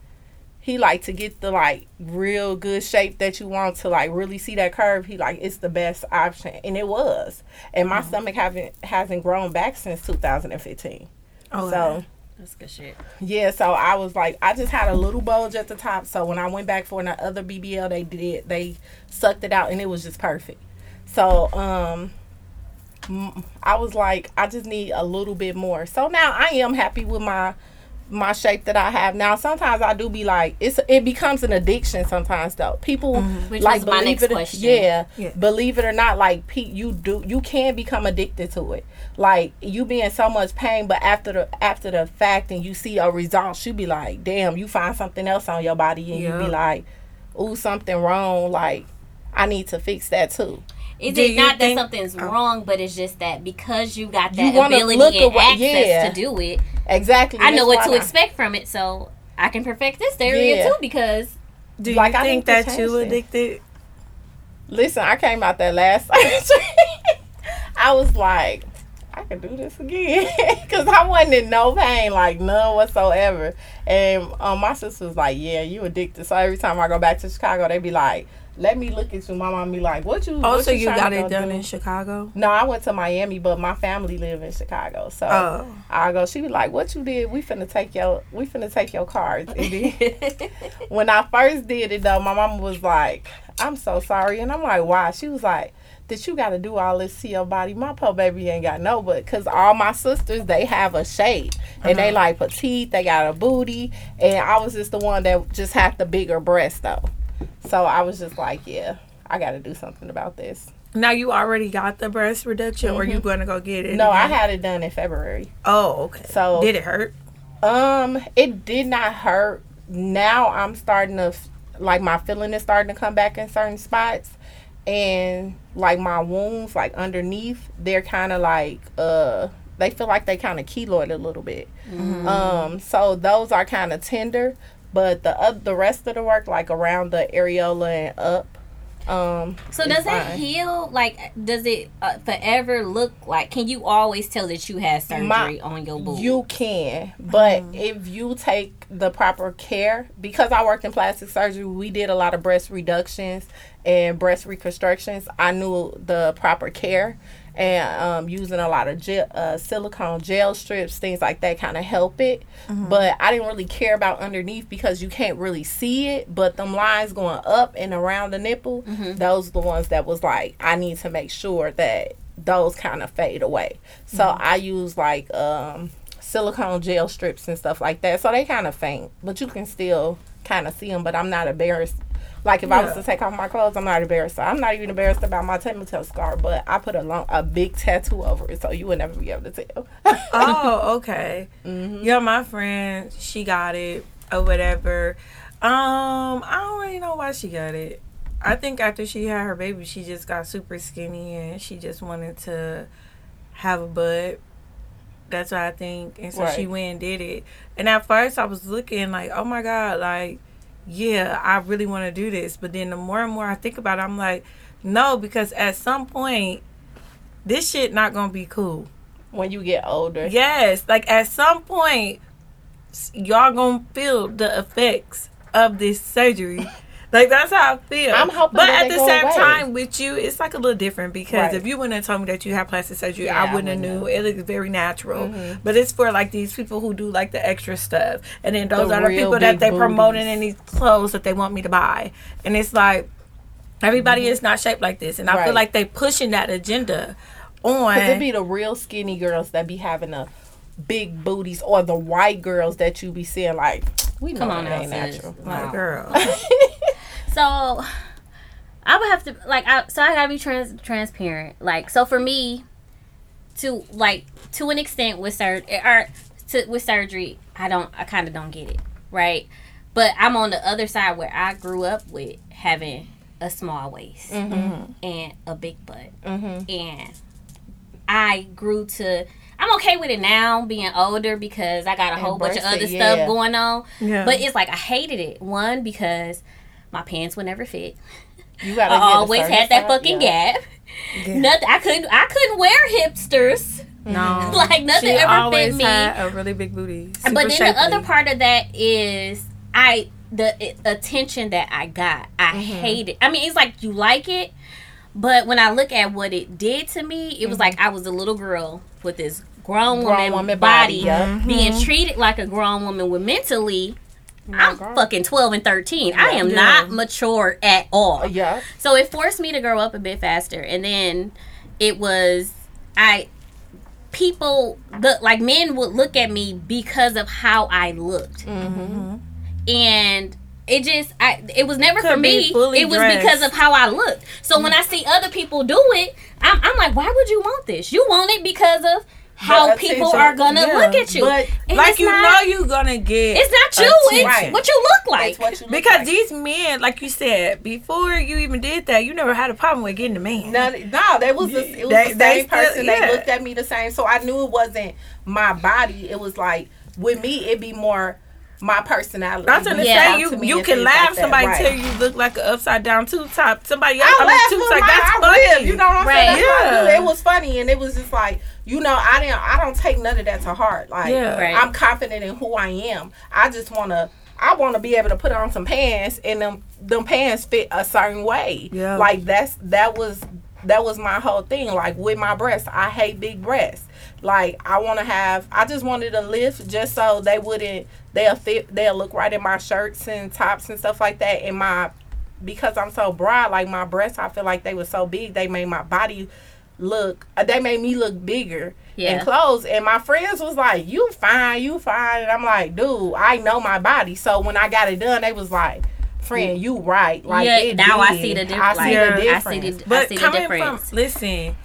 he like to get the like real good shape that you want to like really see that curve. He like it's the best option, and it was. And my stomach haven't hasn't grown back since 2015. Oh, so. That's good shit. Yeah, so I was like, I just had a little bulge at the top. So when I went back for another BBL, they did they sucked it out, and it was just perfect. So um, I was like, I just need a little bit more. So now I am happy with my my shape that I have now. Sometimes I do be like it's it becomes an addiction sometimes though. People mm-hmm. Which like was my believe next it question. yeah, Yeah. believe it or not like pe- you do you can become addicted to it. Like you be in so much pain but after the after the fact and you see a result you be like, "Damn, you find something else on your body and you be like, "Ooh, something wrong like I need to fix that too." Is Do it you not that think- something's oh. wrong, but it's just that because you got that wanna ability look and away- access yeah. to do it, Exactly. I know what to I- expect from it, so I can perfect this area Yeah. too. Because Do you Like, I think need to that you addicted? Listen, I came out that last. [laughs] I was like, I can do this again [laughs] because I wasn't in no pain, like none whatsoever. And um, my sister was like, "Yeah, you addicted." So every time I go back to Chicago, they be like, "Let me look at you." My mom be like, "What you?" Oh, what so you trying got it done do?" in Chicago? No, I went to Miami, but my family live in Chicago. So Oh. I go. She be like, "What you did? We finna take your we finna take your cards." And then [laughs] when I first did it though, my mom was like, "I'm so sorry," and I'm like, "Why?" She was like. That you got to do all this to your body. My poor baby ain't got no, but because all my sisters they have a shape and they uh-huh. like petite, they got a booty, and I was just the one that just had the bigger breast though. So I was just like, yeah, I got to do something about this. Now you already got the breast reduction, or you going to go get it? Mm-hmm. No, I had it done in February. Oh, okay. So Did it hurt? Um, it did not hurt. Now I'm starting to like my feeling is starting to come back in certain spots, and like my wounds, like underneath, they're kind of like uh, they feel like they kind of keloid a little bit. Um, so those are kind of tender, but the uh, the rest of the work, like around the areola and up, um, so does it heal? Like, does it uh, forever look like? Can you always tell that you had surgery My- on your boob? You can, but if you take the proper care, because I worked in plastic surgery, we did a lot of breast reductions and breast reconstructions. I knew the proper care and um, using a lot of gel, uh, silicone gel strips, things like that, kind of help it. But I didn't really care about underneath because you can't really see it. But them lines going up and around the nipple, those are the ones that was like I need to make sure that those kind of fade away. So I use like um, silicone gel strips and stuff like that. So they kind of faint, but you can still kind of see them. But I'm not embarrassed. Like if I was to take off my clothes, I'm not embarrassed. I'm not even embarrassed about my toe scar, but I put a long, a big tattoo over it, so you would never be able to tell. [laughs] oh, [laughs] okay. Mm-hmm. Yeah, my friend, she got it or whatever. Um, I don't really know why she got it. I think after she had her baby, she just got super skinny and she just wanted to have a butt. That's what I think. And so she went and did it. And at first, I was looking like, oh my God, like, yeah, I really want to do this. But then the more and more I think about it, I'm like, no, because at some point, this shit not to be cool. when you get older, Yes, like at some point, y'all gonna feel the effects of this surgery. [laughs] Like that's how I feel. I'm hoping but at the same away. time, with you, it's like a little different because Right. if you wouldn't have told me that you had plastic surgery, Yeah, I I wouldn't have wouldn't knew. It looks very natural. Mhm. But it's for like these people who do like the extra stuff, and then those The are the people that they promoting in these clothes that they want me to buy, and it's like everybody is not shaped like this, and I feel Mm-hmm. Like they pushing that agenda on. Cause it be the real skinny girls that be having the big booties, or the white girls that you be seeing like, we know Come on that ain't natural. My Wow. girl. [laughs] So I would have to like I so I gotta be trans transparent. Like so for me to like to an extent with sur or to with surgery, I don't I kinda don't get it. Right? But I'm on the other side where I grew up with having a small waist Mm-hmm. and a big butt. Mm-hmm. And I grew to I'm okay with it now being older because I got a whole bunch of other it, stuff going on. Yeah. But it's like I hated it. One because my pants would never fit. You gotta I always had that size, fucking yeah. gap. Yeah. Nothing. I couldn't. I couldn't wear hipsters. No, [laughs] Like, nothing she ever fit me. Had a really big booty, but then shapely. the other part of that is I the attention that I got. I Mm-hmm. hate it. I mean, it's like you like it, but when I look at what it did to me, it was like I was a little girl with this grown, Mm-hmm. Grown woman, woman body, body, yeah. being treated like a grown woman with mentally. I'm girl. fucking 12 and 13. I am Yeah. not mature at all. Yeah. So it forced me to grow up a bit faster. And then it was I people the like men would look at me because of how I looked, and it just I it was never Could for me. It was dressed. because of how I looked. So when I see other people do it, I'm, I'm like, why would you want this? You want it because of how The people are gonna yeah. look at you. But And like you not- know you're gonna get it's not you. It's attention. what you look like. It's what you look because like. these men, like you said, before you even did that, you never had a problem with getting a man. No, no, that was the, it was They- the they same still- person. yeah. They looked at me the same, so I knew it wasn't my body. It was like with me, it'd be more my personality. That's what I'm Yeah. saying. Talk You to you can laugh. like somebody right. tell you look like an upside down two top. Somebody else. I I mean, laughed two with top. my That's I funny. live, You know what I'm Right. saying? That's what I do. Yeah. It was funny, and it was just like you know, I didn't. I don't take none of that to heart. Like Yeah. Right. I'm confident in who I am. I just want to. I want to be able to put on some pants, and them them pants fit a certain way. Yeah. Like that's that was that was my whole thing. Like with my breasts, I hate big breasts. Like I want to have. I just wanted to lift just so they wouldn't. They'll fit. They'll look right in my shirts and tops and stuff like that. And my because I'm so broad, like my breasts, I feel like they were so big. They made my body look. uh, They made me look bigger Yeah. in clothes. And my friends was like, "You fine, you fine." And I'm like, "Dude, I know my body." So when I got it done, they was like, "Friend, you right." Like yeah, it now I see the difference. I see like, the Yeah. I difference. see the, I But see the coming from difference. listen,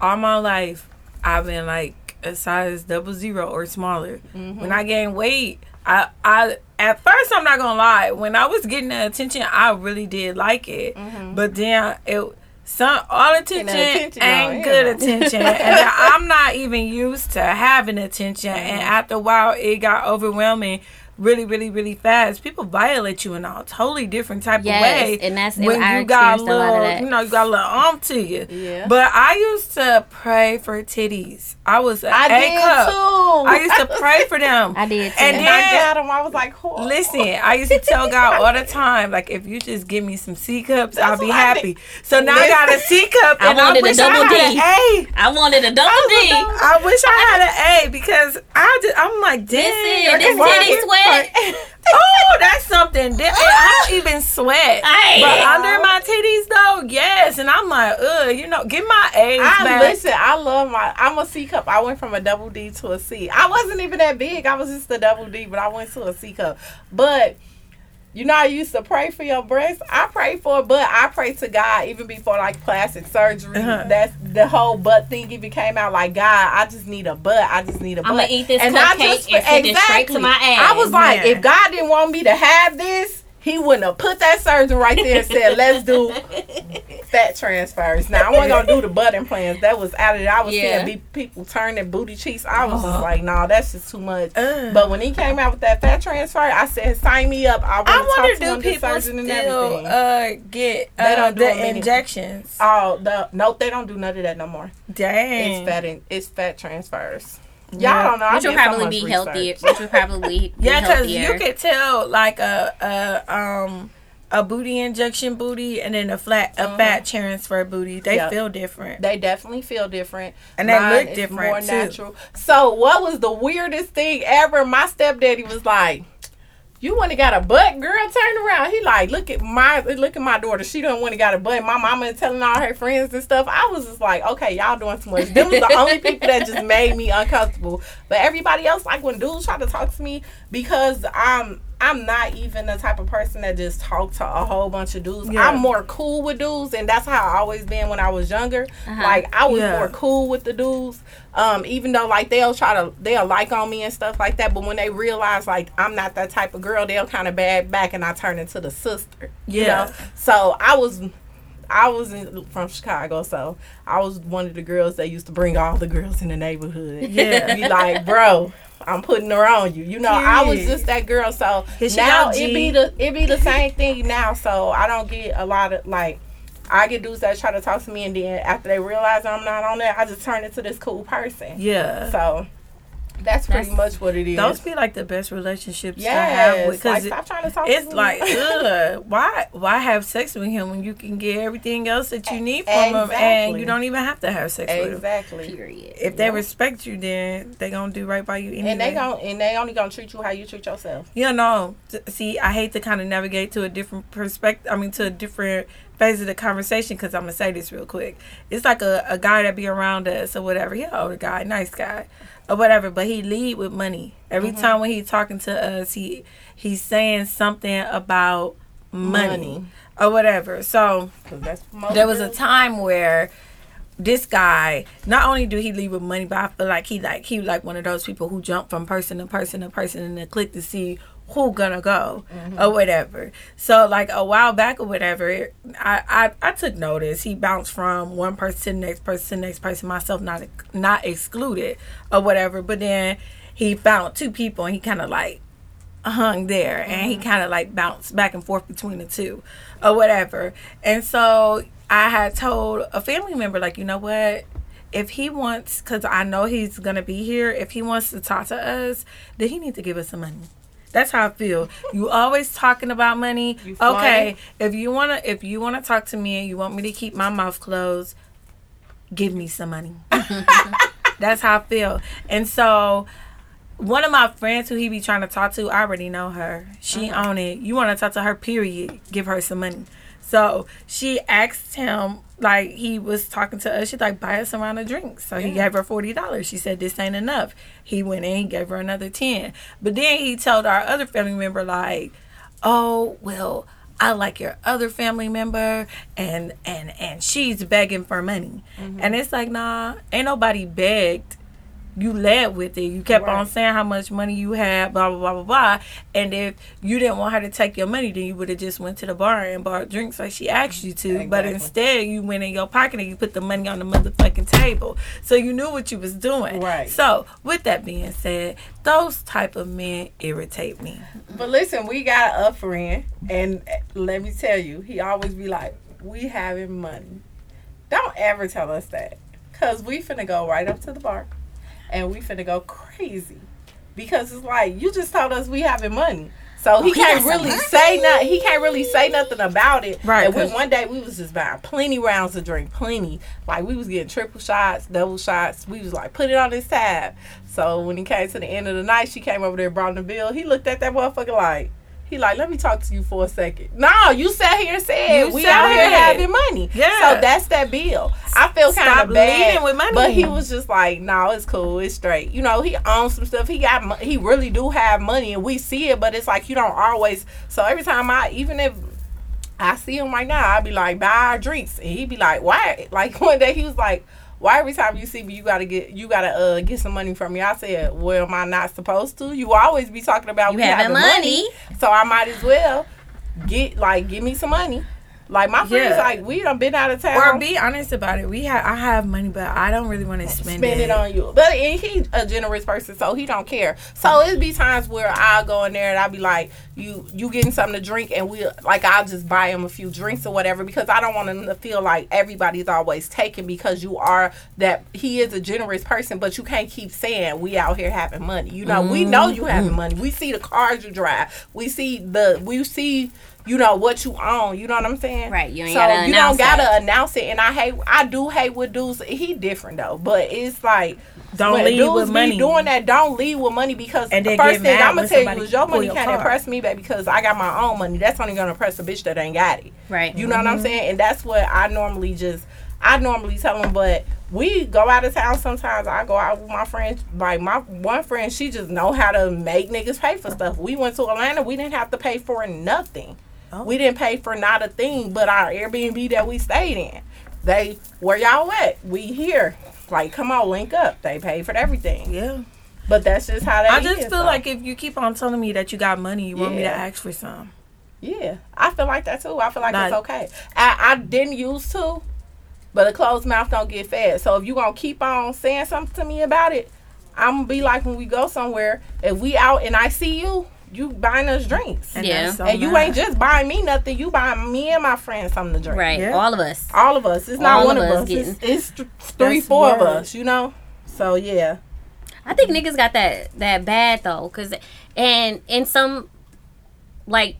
all my life I've been like a size double zero or smaller. Mm-hmm. When I gained weight, I I at first I'm not gonna lie. When I was getting the attention, I really did like it. But then it some all attention, attention, ain't oh, good yeah. attention, and I'm not even used to having attention. And after a while, it got overwhelming. Really, really, really fast. People violate you in a totally different type Yes, of way. and that's- when I you got a experienced a lot of little, that. you know, you got a little arm to you. Yeah. But I used to pray for titties. I was an I A did cup. too. I used to pray for them. [laughs] I did too. And and I got them. I was like, oh. Listen, I used to tell God all the time, like, if you just give me some C cups, I'll be I happy. So now I got a C cup, I and I, wanted a wish double I had D. an A. I wanted a double D. I wish I had an A because I just, I'm like, damn. Listen, this titty is- sweat. [laughs] Oh, that's something. Di- I don't even sweat. [laughs] Hey. But under my titties, though, yes. And I'm like, ugh, you know, get my A's I back. listen. I love my. I'm a C cup. I went from a double D to a C. I wasn't even that big. I was just a double D, but I went to a C cup. But you know, I used to pray for your breasts. I pray for, it, but I pray to God even before like plastic surgery. Uh-huh. That's the whole butt thing. Even came out like God. I just need a butt. I just need a butt. I'ma eat this I cupcake and send it straight to my ass. I was like, Man. if God didn't want me to have this. He wouldn't have put that surgeon right there and said, "Let's do fat transfers." Now I wasn't gonna do the butt implants. That was out of it. I was Yeah. seeing people turn their booty cheeks. I was just like, "Nah, that's just too much." Ugh. But when he came out with that fat transfer, I said, "Sign me up." I, I want to wonder, talk to do people still uh, get They uh, don't do the injections? oh, the nope, they don't do none of that no more. Dang. It's fat. In, it's fat transfers. Y'all Yeah. don't know. I Which would did so probably much be research. healthier. Which would probably [laughs] be Yeah, because you could tell like a a um a booty injection booty and then a flat a fat transfer booty. They Yeah. feel different. They definitely feel different. And they Mine look different, more too. natural. So what was the weirdest thing ever? My stepdaddy was like, You wanna got a butt, girl? Turn around. He like, look at my look at my daughter. She don't want to got a butt. My mama is telling all her friends and stuff. I was just like, okay, y'all doing too much. Them was the only [laughs] people that just made me uncomfortable. But everybody else, like when dudes try to talk to me, because I'm I'm not even the type of person that just talk to a whole bunch of dudes. Yeah. I'm more cool with dudes, and that's how I always been when I was younger. Uh-huh. Like I was Yeah. more cool with the dudes. Um, even though like they'll try to they'll like on me and stuff like that, but when they realize like I'm not that type of girl, they'll kind of bag back and I turn into the sister. You Yeah. know? So I was I was in, from Chicago, so I was one of the girls that used to bring all the girls in the neighborhood. Yeah. be like, bro, I'm putting her on you. You know, I was just that girl. So now it be the it be the same thing now. So I don't get a lot of like. I get dudes that try to talk to me, and then after they realize I'm not on there, I just turn into this cool person. Yeah. So That's pretty That's- much what it is. Those be like the best relationships to have yes, with like, because stop trying to talk it's to me. like [laughs] ugh, why why have sex with him when you can get everything else that you need from him and you don't even have to have sex with him. exactly. Period. If they respect you, then they gonna do right by you anyway. And they gon' and they only gonna treat you how you treat yourself. You know, see, I hate to kind of navigate to a different perspective. I mean, to a different phase of the conversation because I'm gonna say this real quick. It's like a, a guy that be around us or whatever. He an older guy, nice guy, or whatever. But he lead with money every Mm-hmm. time when he talking to us. He he's saying something about money, Money. or whatever. So there was a time where this guy not only do he leave with money, but I feel like he like he like one of those people who jump from person to person to person and then click to see who gonna go or whatever. So like a while back or whatever, I, I I took notice. He bounced from one person to the next person to the next person, myself not not excluded or whatever. But then he found two people and he kind of like hung there and he mm-hmm. kind of like bounced back and forth between the two or whatever. And so I had told a family member, like, you know what? If he wants, because I know he's to be here, if he wants to talk to us, then he needs to give us some money. That's how I feel. You always talking about money. Okay, if you wanna, if you wanna talk to me and you want me to keep my mouth closed, give me some money. [laughs] That's how I feel. And so one of my friends who he be trying to talk to, I already know her. She Uh-huh. own it. You want to talk to her, period. Give her some money. So she asked him, like he was talking to us. She's like, buy us a round of drinks. So he gave her forty dollars. She said this ain't enough. He went in, he gave her another ten. But then he told our other family member, like, oh well, I like your other family member, and and and she's begging for money. Mm-hmm. And it's like, nah, ain't nobody begged you led with it. You kept on saying how much money you had, blah blah blah blah blah. And if you didn't want her to take your money, then you would have just went to the bar and bought drinks like she asked you to. But instead, you went in your pocket and you put the money on the motherfucking table, so you knew what you was doing. Right. So with that being said, those type of men irritate me. But listen, we got a friend, and eh, let me tell you, he always be like, "We having money." Don't ever tell us that, cause we finna go right up to the bar, and we finna go crazy, because it's like you just told us we having money. So he he can't really say nothing. He can't really say nothing about it. Right, And we, one day we was just buying plenty rounds of drink, plenty. Like we was getting triple shots, double shots. We was like, put it on his tab. So when he came to the end of the night, she came over there, and brought him the bill. He looked at that motherfucker like. He like, let me talk to you for a second. No, you sat here and said You we out here having money. Yeah. So that's that bill. I feel kind of bad, with money. but he was just like, no, it's cool, it's straight. You know, he owns some stuff. He got, he really do have money, and we see it. But it's like you don't always. So every time I, even if I see him right now, I'd be like, buy our drinks, and he'd be like, why? [laughs] Like one day he was like. Why every time you see me, you gotta get you gotta uh get some money from me? I said, well, am I not supposed to? You always be talking about You we having having money. so I might as well get like give me some money. Like my friends, Yeah. like we done been out of town. Or be honest about it. We have I have money, but I don't really want to spend, spend it on you. But and he a generous person, so he don't care. So it be times where I'll go in there and I'll be like, you you getting something to drink, and we like I'll just buy him a few drinks or whatever because I don't want him to feel like everybody's always taking because you are that he is a generous person, but you can't keep saying we out here having money. You know, we know you having mm-hmm. money. We see the cars you drive. We see the we see. You know what you own. You know what I'm saying? Right, you ain't so gotta you don't gotta that. announce it. And I hate. I do hate with dudes. He different though, but it's like Don't when lead dudes with be money. doing that. Don't lead with money because And the first thing I'm gonna tell you is your money your can't card. impress me, baby, because I got my own money. That's only gonna impress a bitch that ain't got it. Right. You know what I'm mm-hmm. saying? And that's what I normally just. I normally tell them, but we go out of town sometimes. I go out with my friends. Like my one friend, she just know how to make niggas pay for stuff. We went to Atlanta. We didn't have to pay for nothing. Oh. We didn't pay for not a thing, but our Airbnb that we stayed in. They where y'all at? We here. Like, come on, link up. They paid for everything. Yeah. But that's just how that I just is, feel though. like if you keep on telling me that you got money, you want me to ask for some. Yeah, I feel like that too. I feel like it's okay. I, I didn't use to, but a closed mouth don't get fed. So if you gonna keep on saying something to me about it, I'm gonna be like when we go somewhere. If we out and I see you, you buying us drinks, And Yeah. so and you nice. ain't just buying me nothing. You buying me and my friends something to drink. Right. Yeah. All of us. All of us. It's not All one of of us us. It's, getting- it's th- three, That's four of us. You know. So yeah. I think niggas got that that bad though, cause and in some like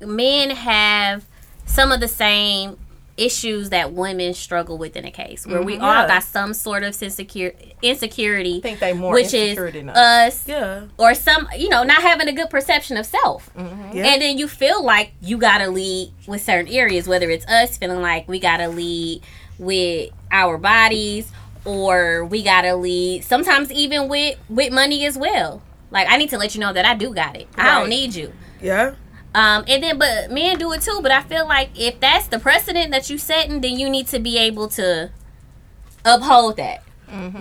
men have some of the same issues that women struggle with in a case where we all Yeah. got some sort of insecure insecurity I think they more which insecure is than us. us Yeah. or some you know not having a good perception of self Mm-hmm. Yeah. and then you feel like you gotta lead with certain areas whether it's us feeling like we gotta lead with our bodies or we gotta lead sometimes even with with money as well like i need to let you know that i do got it i don't need you Yeah. Um, and then, but men do it too. But I feel like if that's the precedent that you setting, then you need to be able to uphold that.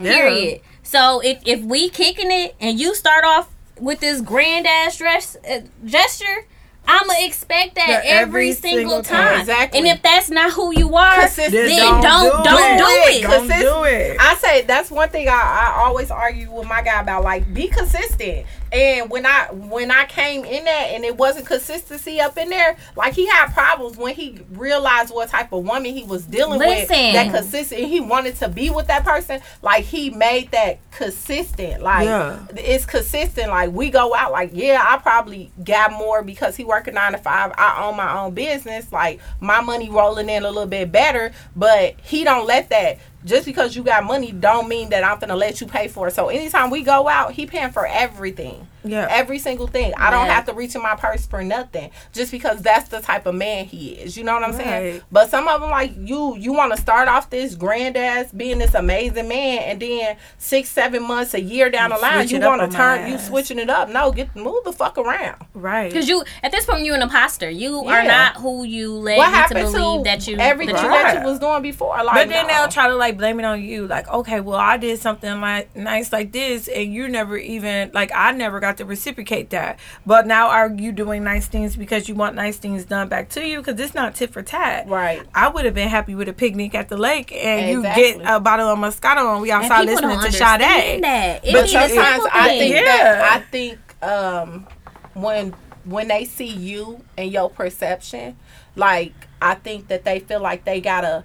Period. So if if we kicking it and you start off with this grand ass dress uh, gesture. I'ma expect that every, every single single time. time. Exactly. And if that's not who you are, then don't don't, do it. Don't do it. I say that's one thing I, I always argue with my guy about. Like, be consistent. And when I when I came in that and it wasn't consistency up in there, like he had problems when he realized what type of woman he was dealing with. That consistent. He wanted to be with that person. Like he made that consistent. Like Yeah. it's consistent. Like we go out. Like yeah, I probably got more because he working nine to five. I own my own business. Like my money rolling in a little bit better. But he don't let that. Just because you got money don't mean that I'm gonna let you pay for it. So anytime we go out, he paying for everything. Yeah. Every single thing. I don't Yeah. have to reach in my purse for nothing. Just because that's the type of man he is. You know what I'm saying? But some of them like you, you want to start off this grand ass being this amazing man, and then six, seven months, a year down the line, you want to turn, you switching it up. No, get move the fuck around. Right. Because you, at this point, you're an imposter. You are not who you led what me to believe to that you everything that you that Right. you was doing before? Like, But then no. they'll try to like blame it on you. Like, okay, well, I did something like nice like this, and you never even like I never got to reciprocate that. But now are you doing nice things because you want nice things done back to you? Because it's not tit for tat. Right. I would have been happy with a picnic at the lake, and you get a bottle of Moscato, and we And outside people listening don't to understand Sade. that. It but be sometimes I think Yeah. that I think um when when they see you and your perception, like I think that they feel like they gotta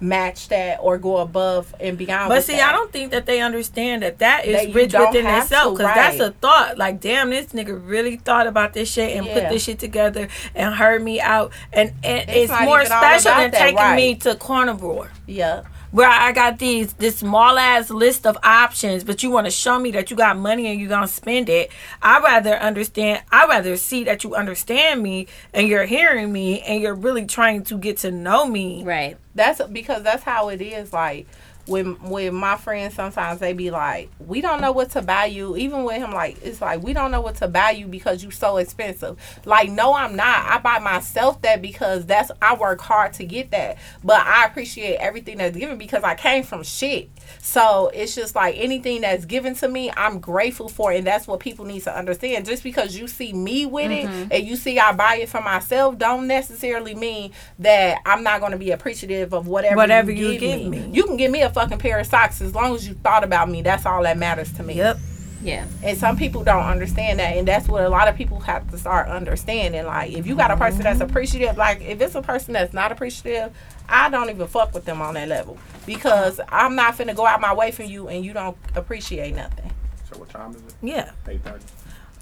match that or go above and beyond. But see, that. I don't think that they understand that that is That rich within itself. Because that's a thought. Like, damn, this nigga really thought about this shit and put this shit together and heard me out. And, and It's it's, more special than that, taking me to carnivore. Yeah. Where I got these this small ass list of options, but you want to show me that you got money and you're gonna spend it. I rather understand. I rather see that you understand me and you're hearing me and you're really trying to get to know me. Right. That's because that's how it is. Like when with my friends, sometimes they be like, "We don't know what to buy you." Even with him, like it's like we don't know what to buy you because you so expensive. Like, no, I'm not. I buy myself that because that's I work hard to get that. But I appreciate everything that's given because I came from shit. So it's just like anything that's given to me, I'm grateful for, it, and that's what people need to understand. Just because you see me with it mm-hmm. and you see I buy it for myself, don't necessarily mean that I'm not going to be appreciative of whatever Whatever you, you give, give me. me. You can give me a fucking pair of socks as long as you thought about me. That's all that matters to me. Yep. Yeah. And some people don't understand that, and that's what a lot of people have to start understanding. Like, if you got a person that's appreciative, like if it's a person that's not appreciative, I don't even fuck with them on that level because I'm not finna go out my way for you and you don't appreciate nothing. So what time is it? Yeah. Eight thirty.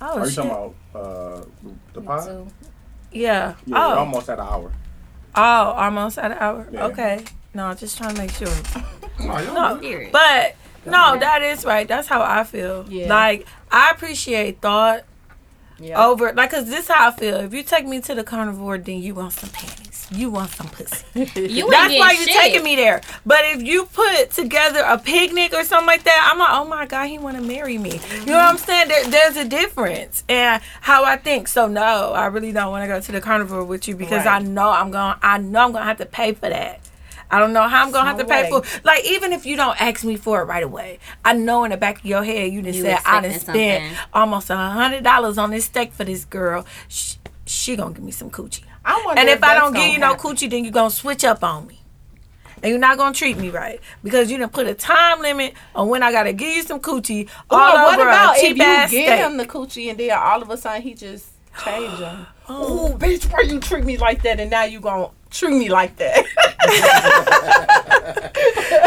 Oh Are you shit. talking about uh, the pod? Yeah. Yeah, oh. we're almost at an hour. Oh, almost at an hour. Yeah. Okay. No, just trying to make sure. [laughs] No, y'all No, good. But no, that is right. That's how I feel. Yeah. Like I appreciate thought Yeah. over like, cause this how I feel. If you take me to the carnivore, then you want some panties. You want some pussy. [laughs] you That's why you're shit. taking me there. But if you put together a picnic or something like that, I'm like, oh my god, he want to marry me. You know what mm-hmm. I'm saying? There, there's a difference and how I think. So no, I really don't want to go to the carnival with you because Right. I know I'm going. I know I'm gonna have to pay for that. I don't know how I'm gonna have to No pay way. for. Like even if you don't ask me for it right away, I know in the back of your head you just You said I done spent something. almost a hundred dollars on this steak for this girl. She, she gonna give me some coochie. I wonder And if I don't give gonna you no coochie, then you gonna switch up on me. And you're not gonna treat me right because you done put a time limit on when I gotta give you some coochie all Well, what over about a if you give steak. him the coochie and then all of a sudden he just changed him? [gasps] Oh. Ooh, bitch, why you treat me like that? And now you gon' treat me like that.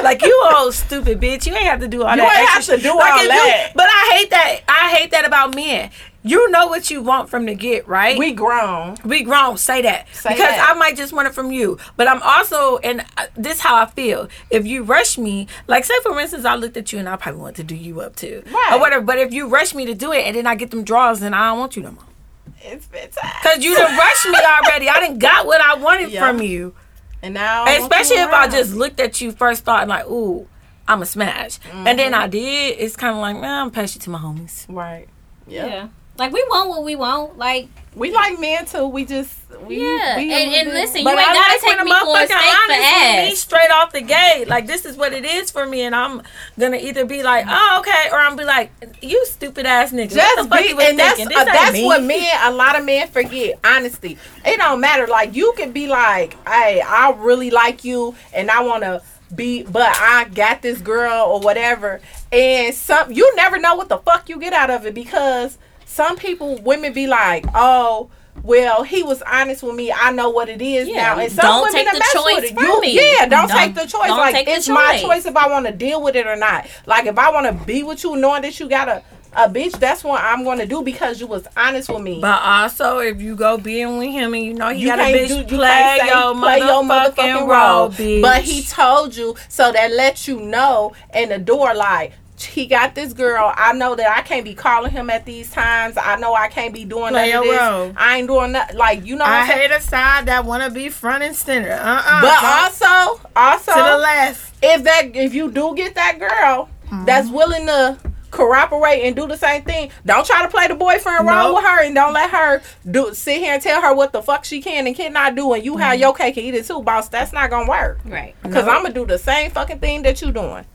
[laughs] like you old stupid bitch. You ain't have to do all You that. ain't extra have to do. Like, all if you- that. but I hate that. I hate that about men. You know what you want from the get, right? we grown. We grown. Say that Say because that. I might just want it from you. But I'm also, and uh, this how I feel. If you rush me, like say for instance, I looked at you and I probably want to do you up too, Right. or whatever. But if you rush me to do it and then I get them draws, then I don't want you no more. It's bedtime. Cause you done rushed me already. I didn't got what I wanted Yeah. from you. And now, I want Especially you if I just looked at you first thought and like, ooh, I'm a smash, and then mm-hmm. I did. It's kind of like, man, I'm pass you to my homies. right. Yeah. Yeah. Like we want what we want. Like We like men too. We just we yeah. we and, and little bit- listen, But you ain't I gotta like take a me for a motherfucker steak for honest with me straight off the gate. Like this is what it is for me, and I'm gonna either be like, oh okay, or I'm be like, you stupid ass nigga. Just be, you was and that's thinking? uh, that's me. what men. A lot of men forget. Honesty, it don't matter. Like you can be like, hey, I really like you, and I want to be, but I got this girl or whatever, and some you never know what the fuck you get out of it because some people, women, be like, oh. Well, he was honest with me. I know what it is Yeah, now. And some don't women take are the choice from You- me. Yeah, don't, Don't- take the choice. like it's my choice. choice if I want to deal with it or not. Like if I want to be with you, knowing that you got a a bitch, that's what I'm going to do because you was honest with me. But also, if you go being with him and you know he you got a bitch do you play, say your, play your motherfucking motherfucking role, role. bitch. But he told you so that lets you know in the door like he got this girl. I know that I can't be calling him at these times. I know I can't be doing Play none of this. role. I ain't doing that. Like you know, I I'm saying? hate a side that want to be front and center. Uh uh But also, also to the left. if that if you do get that girl that's willing to cooperate and do the same thing, don't try to play the boyfriend role Nope. with her and don't let her do sit here and tell her what the fuck she can and cannot do and you have your cake and eat it too, boss. That's not gonna work. Right. Cause Nope. I'm gonna do the same fucking thing that you doing.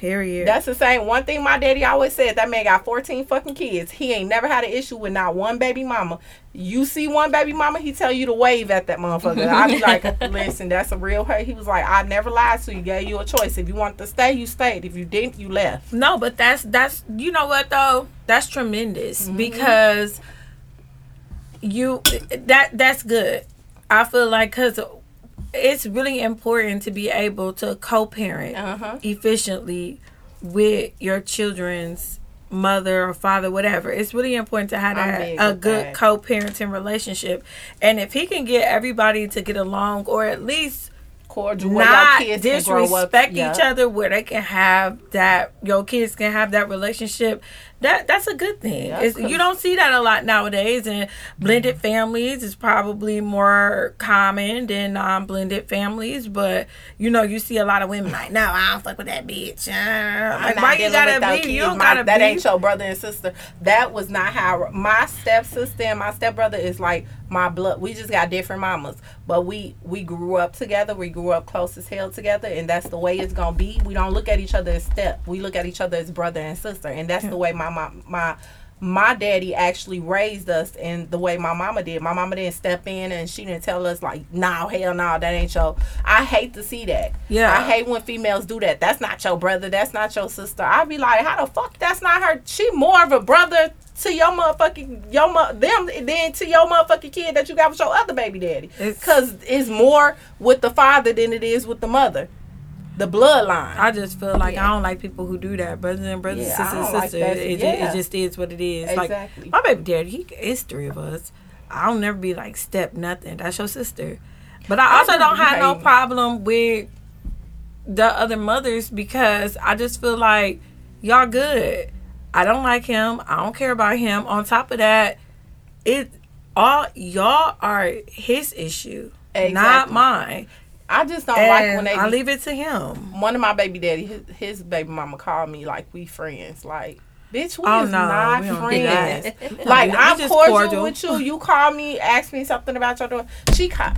Period. That's the same one thing my daddy always said. That man got 14 fucking kids. He ain't never had an issue with not one baby mama. You see one baby mama, he tell you to wave at that motherfucker. I be like, [laughs] listen, that's a real hurt. He was like, I never lied to you. Gave you a choice. If you wanted to stay, you stayed. If you didn't, you left. No, but that's that's you know what though? That's tremendous Mm-hmm. because you that that's good. I feel like cuz it's really important to be able to co-parent Uh-huh. efficiently with your children's mother or father whatever. It's really important to have that, a good that. co-parenting relationship. And if he can get everybody to get along or at least Cordial. not your kids can grow up. disrespect Yeah. each other where they can have that your kids can have that relationship that that's a good thing Yeah, you don't see that a lot nowadays and blended families is probably more common than non-blended families but you know you see a lot of women like no i don't fuck with that bitch Uh, like why you gotta be kids. you don't My- gotta that be ain't your brother and sister. That was not how my stepsister and my stepbrother is like my blood. We just got different mamas, but we we grew up together. We grew up close as hell together, and that's the way it's gonna be. We don't look at each other as step. We look at each other as brother and sister, and that's the way my mom my. My daddy actually raised us in the way my mama did. My mama didn't step in and she didn't tell us like, "No, hell no, that ain't your." I hate to see that. Yeah. I hate when females do that. That's not your brother. That's not your sister. I'd be like, how the fuck that's not her? She more of a brother to your motherfucking your mo- them than to your motherfucking kid that you got with your other baby daddy. It's- Cause it's more with the father than it is with the mother, the bloodline. I just feel like Yeah. I don't like people who do that. Brothers and brothers, Yeah, sisters and don't like sisters. it, Yeah. it just is what it is. Exactly. Like my baby daddy, he it's three of us. I don't never be like step nothing. That's your sister. But I also don't have no problem with the other mothers because I just feel like y'all good. I don't like him. I don't care about him. On top of that, it all y'all are his issue, not mine. I just don't like when they. I leave it to him. one of my baby daddy, his, his baby mama called me like we friends. Like, bitch, we Oh, is no, not we don't do that. [laughs] friends. like, I'm cordial, cordial. with you. You call me, ask me something about your daughter. She called.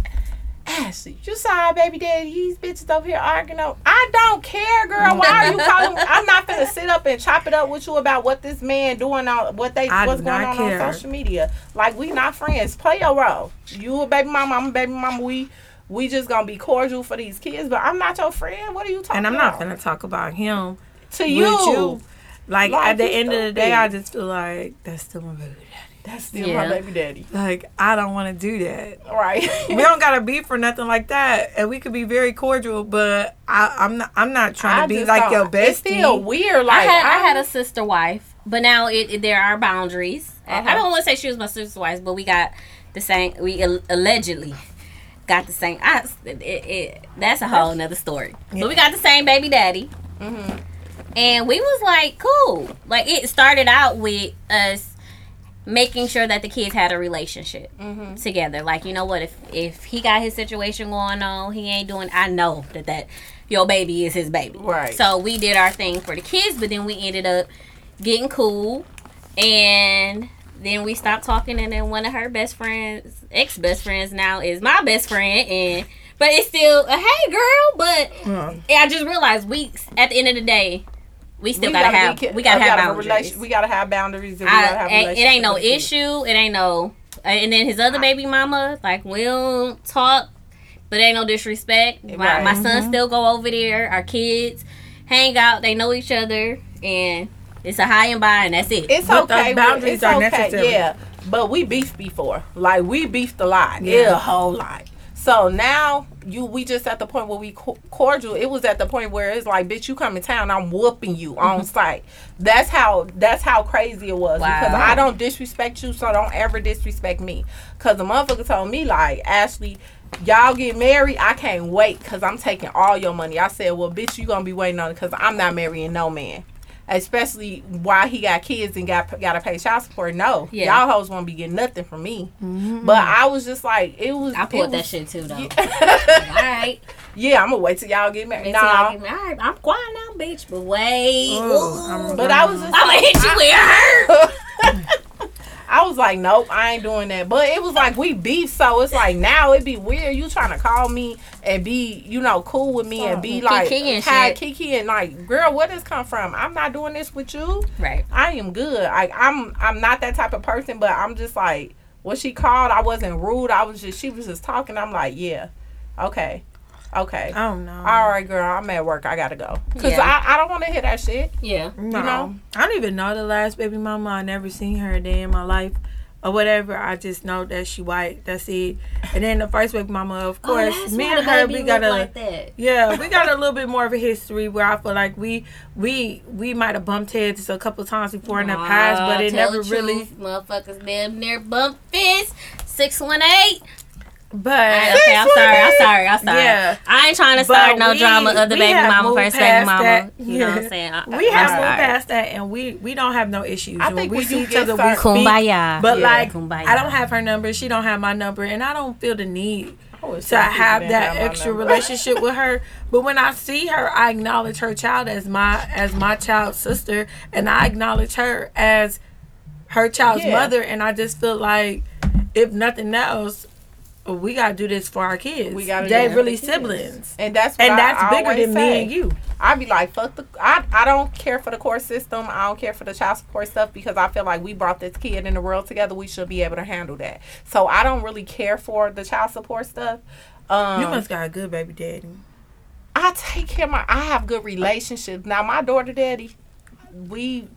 Ashley, you saw baby daddy. These bitches over here arguing. Over. I don't care, girl. Why are you calling? me? I'm not gonna sit up and chop it up with you about what this man doing on what they I what's going on care. on social media. Like we not friends. Play your role. You a baby mama. I'm a baby mama. We we just gonna be cordial for these kids. But I'm not your friend. What are you talking And I'm about? not gonna talk about him to you. you. Like Life at the is end of the stupid. day, I just feel like that's still my baby daddy. That's still Yeah. my baby daddy. Like I don't want to do that. Right. we don't gotta be for nothing like that, and we could be very cordial. But I, I'm not. I'm not trying I to be like your bestie. It's still weird. Like I had I had a sister wife, but now it, it- there are boundaries. I- I Uh-huh. don't want to say she was my sister's wife, but we got the same. We allegedly got the same. I, it, it, that's a whole nother story. But we got the same baby daddy, Mm-hmm. and we was like cool. Like it started out with us making sure that the kids had a relationship Mm-hmm. together. Like you know what, if if he got his situation going on, he ain't doing. I know that that your baby is his baby. Right. So we did our thing for the kids, but then we ended up getting cool, and then we stopped talking. And then one of her best friends, ex best friends, now is my best friend, and but it's still a hey girl. But mm. I just realized we at the end of the day, we still We gotta, be have ki- we gotta uh, we have a boundaries. relation- We gotta have boundaries. And we I, gotta have it ain't no relationships with the kids. issue. It ain't no. Uh, and then his other baby mama, like we don't talk, but ain't no disrespect. My, Right. my son mm-hmm. still go over there. Our kids hang out. They know each other, and it's a high and by, and that's it. It's But those okay. boundaries it's are okay, necessary. Yeah, but we beefed before. Like we beefed a lot. Yeah. Yeah, a whole lot. So now you, we just at the point where we cordial. It was at the point where it's like, bitch, you come in town, I'm whooping you on mm-hmm. site. That's how. That's how crazy it was Wow. because I don't disrespect you, so don't ever disrespect me. Cause the motherfucker told me like, Ashley. Y'all get married. I can't wait because I'm taking all your money. I said, well, bitch, you gonna be waiting on it because I'm not marrying no man especially while he got kids and got got to pay child support. No, Yeah. y'all hoes won't be getting nothing from me. Mm-hmm. But I was just like, it was. I pulled that shit too, though. Like, all right, [laughs] Yeah, I'm gonna wait till y'all get married. No, Nah, get married. all right, I'm quiet now, bitch. But wait, Ooh, I'm- but I was just. I'm gonna hit you where it hurt. I was like, nope, I ain't doing that. But it was like we beef, so it's like now it'd be weird. You trying to call me and be, you know, cool with me and be Kiki like, and hi, shit. Kiki, and like, girl, where this come from? I'm not doing this with you. Right. I am good. I, I'm I'm not that type of person, but I'm just like when she called, I wasn't rude. I was just she was just talking. I'm like, yeah, okay, okay, I don't know. all right, girl. I'm at work. I gotta go because Yeah. I, I don't want to hear that shit. Yeah. No. know? I don't even know the last baby mama. I never seen her a day in my life or whatever. I just know that she white. That's it. And then the first baby mama, of oh, course, oh, me and the her, baby we got a like that. yeah, we got a [laughs] little bit more of a history where I feel like we we we might have bumped heads a couple times before in the past, but it tell never the really. motherfuckers damn near bump fists. Six one eight. But Okay, I'm sorry. I'm sorry. I'm sorry. Yeah. I ain't trying to But start no we- drama of the baby mama moved first baby past mama. that. You know what I'm saying? I, we I'm have sorry. moved past that, and we we don't have no issues. I when think we when see each other, we started- speak. Kumbaya. But Yeah. like, Kumbaya. I don't have her number. She don't have my number, and I don't feel the need I to have that have extra number. relationship [laughs] with her. But when I see her, I acknowledge her child as my as my child's sister, and I acknowledge her as her child's Yeah. mother. And I just feel like, if nothing else, we gotta do this for our kids. We gotta They really siblings, and that's what and I that's bigger than say. me and you. I'd be like, fuck the. I, I don't care for the court system. I don't care for the child support stuff because I feel like we brought this kid in the world together. We should be able to handle that. So I don't really care for the child support stuff. Um, You must got a good baby daddy. I take care of my. I have good relationships. Now my daughter daddy, we.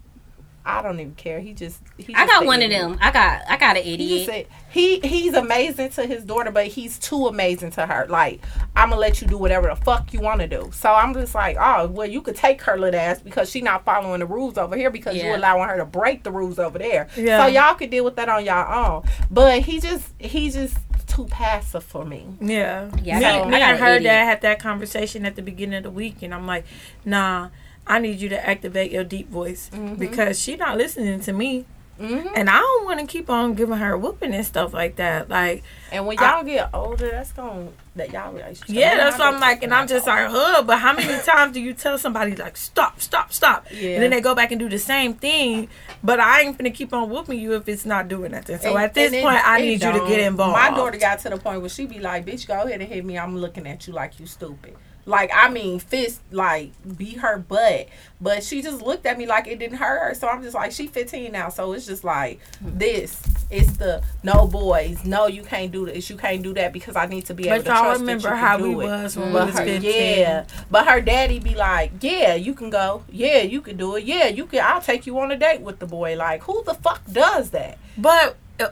I don't even care. He just. He I got one of idiot. them. I got I got an He idiot. just said he he's amazing to his daughter, but he's too amazing to her. Like I'm gonna let you do whatever the fuck you want to do. So I'm just like, oh well, you could take her little ass because she not following the rules over here because Yeah. you allowing her to break the rules over there. Yeah. So y'all could deal with that on y'all own. But he just he just too passive for me. Yeah. Yeah, I me, got- me I got and an her dad had that conversation at the beginning of the week, and I'm like, nah, I need you to activate your deep voice because she not listening to me. hmm And I don't want to keep on giving her whooping and stuff like that. Like, And when y'all get older, that's gonna that y'all relationship. yeah, that's what I'm like. And I'm just like, huh, but how many [laughs] times do you tell somebody, like, stop, stop, stop? Yeah. And then they go back and do the same thing, but I ain't gonna keep on whooping you if it's not doing nothing. So And- at this and it- point, I need you to get involved. My daughter got to the point where she be like, "Bitch, go ahead and hit me. I'm looking at you like you stupid." Like I mean, fist like beat her butt, but she just looked at me like it didn't hurt her. So I'm just like, she 15 now, so it's just like this. It's the no boys, no you can't do this, you can't do that because I need to be able But to y'all trust remember that you how can we it. was when we was her, 15. yeah, but her daddy be like, yeah, you can go, yeah, you can do it, yeah, you can. I'll take you on a date with the boy. Like, who the fuck does that? But uh,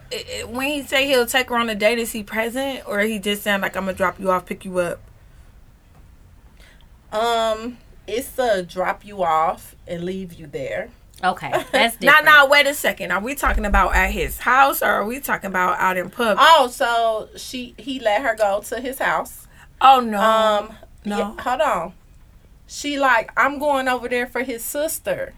when he say he'll take her on a date, is he present or he just saying like I'm gonna drop you off, pick you up? Um, it's to drop you off and leave you there. Okay, [laughs] that's Now, now, wait a second. Are we talking about at his house or are we talking about out in public? Oh, so she he let her go to his house. oh no, Um, no. yeah, hold on. She like, I'm going over there for his sister.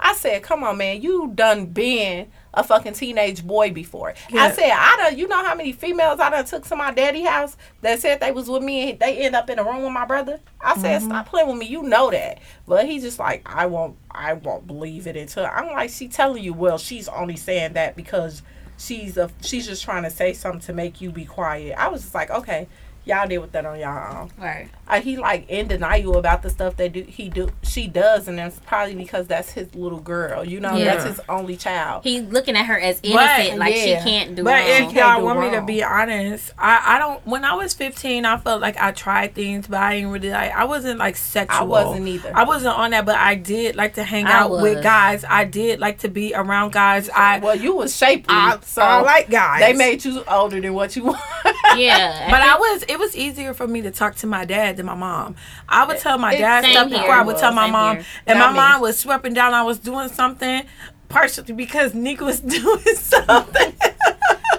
I said, come on, man, you done been a fucking teenage boy before. Yeah. I said, I don't, you know how many females I done took to my daddy house that said they was with me and they end up in a room with my brother. I said, Mm-hmm. stop playing with me. You know that. But he just like, I won't, I won't believe it until I'm like, she telling you, well, she's only saying that because she's a, she's just trying to say something to make you be quiet. I was just like, okay, y'all deal with that on y'all own Right. uh, he like in denial about the stuff that do he do she does and it's probably because that's his little girl you know Yeah. that's his only child He's looking at her as But- innocent, like yeah. she can't do it. But wrong. if y'all do want me to be honest, I, I don't. When I was 15, I felt like I tried things, but I didn't really like. I wasn't like sexual. I wasn't either. I wasn't on that, but I did like to hang I out was. with guys. I did like to be around guys. I well you was shapely I, so I like guys. they made you older than what you want [laughs] yeah, But I was. It was easier for me to talk to my dad than my mom. I would tell my dad same stuff here. before I would tell my mom, here. and Not my me. mom was sweeping down. I was doing something, partially because Nick was [laughs] doing something.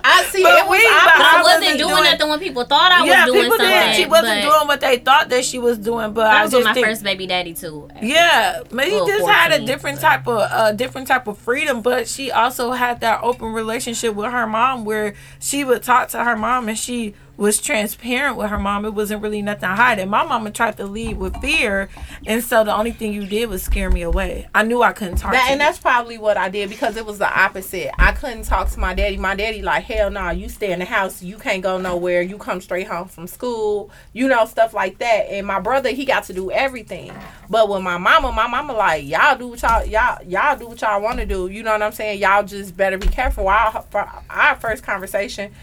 i see But it was we- I I wasn't wasn't doing, doing- nothing when people thought I yeah, was doing people something. did. She wasn't doing what they thought that she was doing, but I was just with my think, first baby daddy too. Yeah, but he Little just had a different but- type of uh, different type of freedom. But she also had that open relationship with her mom, where she would talk to her mom, and she was transparent with her mom. It wasn't really nothing to hide. And my mama tried to lead with fear, and so the only thing you did was scare me away. I knew I couldn't talk. That, and you. that's probably what I did because it was the opposite. I couldn't talk to my daddy. My daddy like, hell no, you stay in the house. You can't go nowhere. You come straight home from school. You know stuff like that. And my brother, he got to do everything. But with my mama, my mama like, y'all do what y'all y'all y'all do what y'all want to do. You know what I'm saying? Y'all just better be careful. Our our first conversation.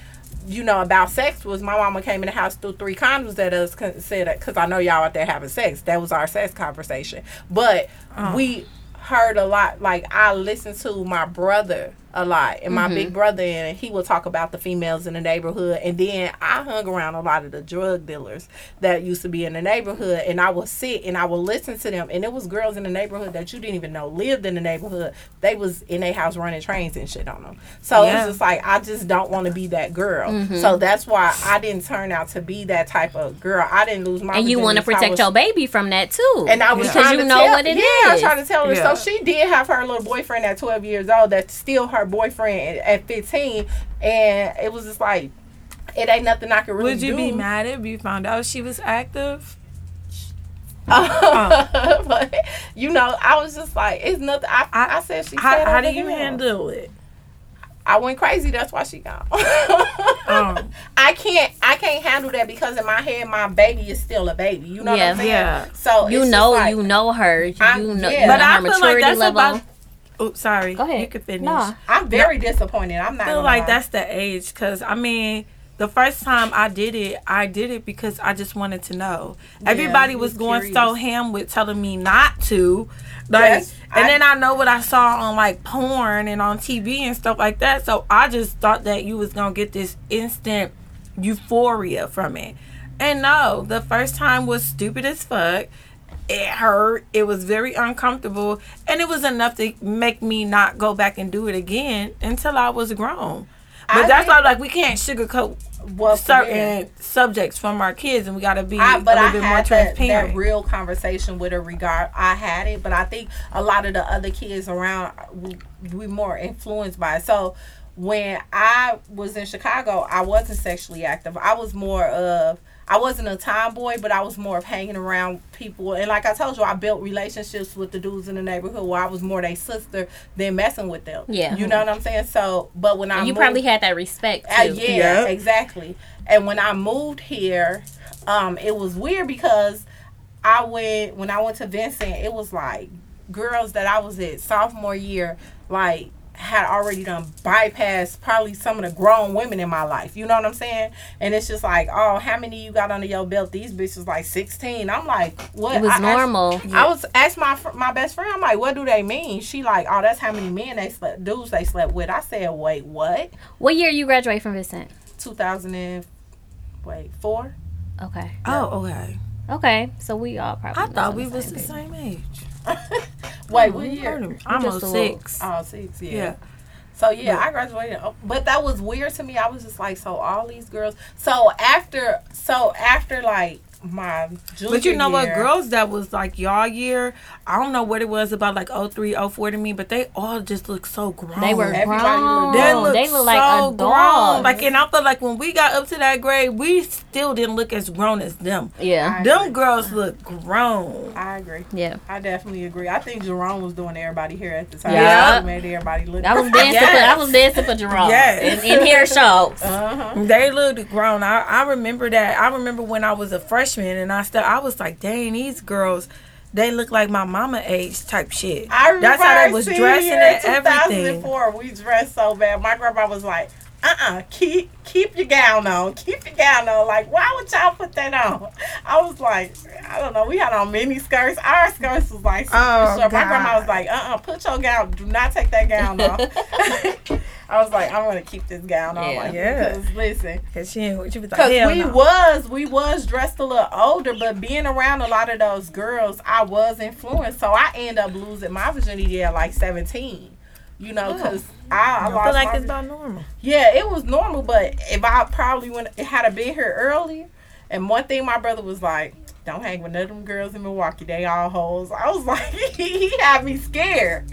You know about sex was my mama came in the house threw three condoms at us said because I know y'all out there having sex. That was our sex conversation. But oh. we heard a lot. Like I listened to my brother a lot, and my big mm-hmm. brother, and he would talk about the females in the neighborhood. And then I hung around a lot of the drug dealers that used to be in the neighborhood, and I would sit and I would listen to them. And it was girls in the neighborhood that you didn't even know lived in the neighborhood. They was in their house running trains and shit on them. So Yeah. it's just like I just don't want to be that girl. Mm-hmm. So that's why I didn't turn out to be that type of girl. I didn't lose my. And you want to protect was- your baby from that too. and I was Yeah. trying Because to you know tell, what it yeah, I was trying to tell her. Yeah. So she did have her little boyfriend at 12 years old. that still her boyfriend at, at 15, and it was just like, it ain't nothing I can really Would you do. be mad if you found out she was active? [laughs] but you know, I was just like, it's nothing. I, I, I- said she. How, said how over do you him. handle it? I went crazy. That's why she gone. Um, [laughs] I can't. I can't handle that because in my head, my baby is still a baby. You know what Yeah. I'm saying? Yeah. So you know, like, you know her. You I'm- know, yeah. you But know I her feel like maturity that's level. about. Oops, sorry. Go ahead. You can finish. Nah. I'm very disappointed. I'm not. I feel like lie. that's the age because I mean the first time I did it, I did it because I just wanted to know. Everybody was was going so ham with telling me not to, like, Yes, and I- then I know what I saw on like porn and on TV and stuff like that. So I just thought that you was gonna get this instant euphoria from it, and no, the first time was stupid as fuck. It hurt. It was very uncomfortable, and it was enough to make me not go back and do it again until I was grown. But I that's why, like, we can't sugarcoat Well, certain subjects from our kids, and we got to be I, but a I little bit more had that, transparent. that real conversation with her regard. I had it, but I think a lot of the other kids around we, we more influenced by it. So when I was in Chicago, I wasn't sexually active. I was more of I wasn't a tomboy, but I was more of hanging around people. And like I told you, I built relationships with the dudes in the neighborhood where I was more their sister than messing with them. Yeah. you know what I'm saying. So, but when I you moved- probably had that respect uh, too. yeah, Yeah. exactly. And when I moved here, um, it was weird because I went when I went to Vincent. It was like girls that I was at sophomore year, like had already done bypassed probably some of the grown women in my life. You know what I'm saying? And it's just like, oh, how many you got under your belt? These bitches like 16. I'm like, what? It was I asked- normal. I was asked my my best friend. I'm like, what do they mean? She like, oh, that's how many men they slept, dudes they slept with. I said, wait, what? What year you graduate from Vincent? 2000 and wait four. Okay. Oh, okay. Okay. So we all probably. I thought we on was the page. same age. Wait, Oh, what year? heard. I'm on six. Oh, six, yeah. Yeah. So yeah, I graduated, Oh, but that was weird to me. I was just like, so all these girls. So after, so after like my junior But you know what, girls that was like y'all year, I don't know what it was about like 03, 04 to me, but they all just look so grown. They were Everybody grown. They look, they look so like grown. Like, and I feel like when we got up to that grade, we still didn't look as grown as them. yeah. I Them agree. girls look grown. I agree. Yeah. I definitely agree. I think Jerome was doing everybody here at the time. Yeah. Made everybody look. I was [laughs] dancing. For, I was dancing for Jerome. Yes. In, in hair shows. Uh-huh. They looked grown. I, I remember that. I remember when I was a freshman and I still I was like, dang, these girls, they look like my mama age type shit. I remember That's how they was dressing and in everything. 2004, we dressed so bad. My grandma was like, uh-uh, keep keep your gown on. Keep your gown on. Like, why would y'all put that on? I was like, I don't know. We had on mini skirts. Our skirts was like Oh, short. My grandma was like, uh-uh, put your gown. Do not take that gown off. [laughs] I was like, I'm gonna keep this gown on. Yeah. Like, Yeah. Because listen, Cause she, ain't- she was like, Cause we no. was we was dressed a little older, but being around a lot of those girls, I was influenced. So I end up losing my virginity at like seventeen. You know, oh. cause I, I I lost feel like my it's not normal. yeah, it was normal. But if I probably went had I been here earlier, and one thing my brother was like, "Don't hang with none of them girls in Milwaukee. They all hoes." I was [laughs] like, he had me scared.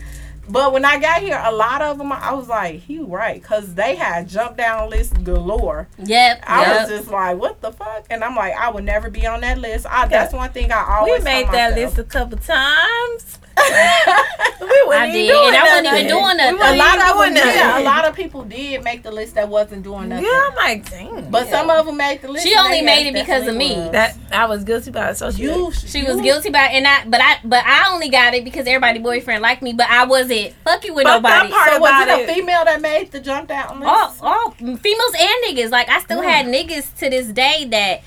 But when I got here, a lot of them, I was like, he right, cause they had jump down lists galore. Yep. I yep. was just like, what the fuck? And I'm like, I would never be on that list. I, that's one thing I always We made that myself. list a couple times. [laughs] we I wasn't did, even doing and I wasn't nothing. even doing nothing. A lot even of doing yeah, a lot of people did make the list that wasn't doing nothing. Yeah, I'm like, dang. But some of them made the list. She only made it because of me. was. that I was guilty by association. you, She you- was guilty by and I but I but I only got it because everybody boyfriend liked me, but I wasn't fucking with But that nobody. part So was about it it- a female that made the jump down list? all, all females and niggas. Like I still had niggas to this day that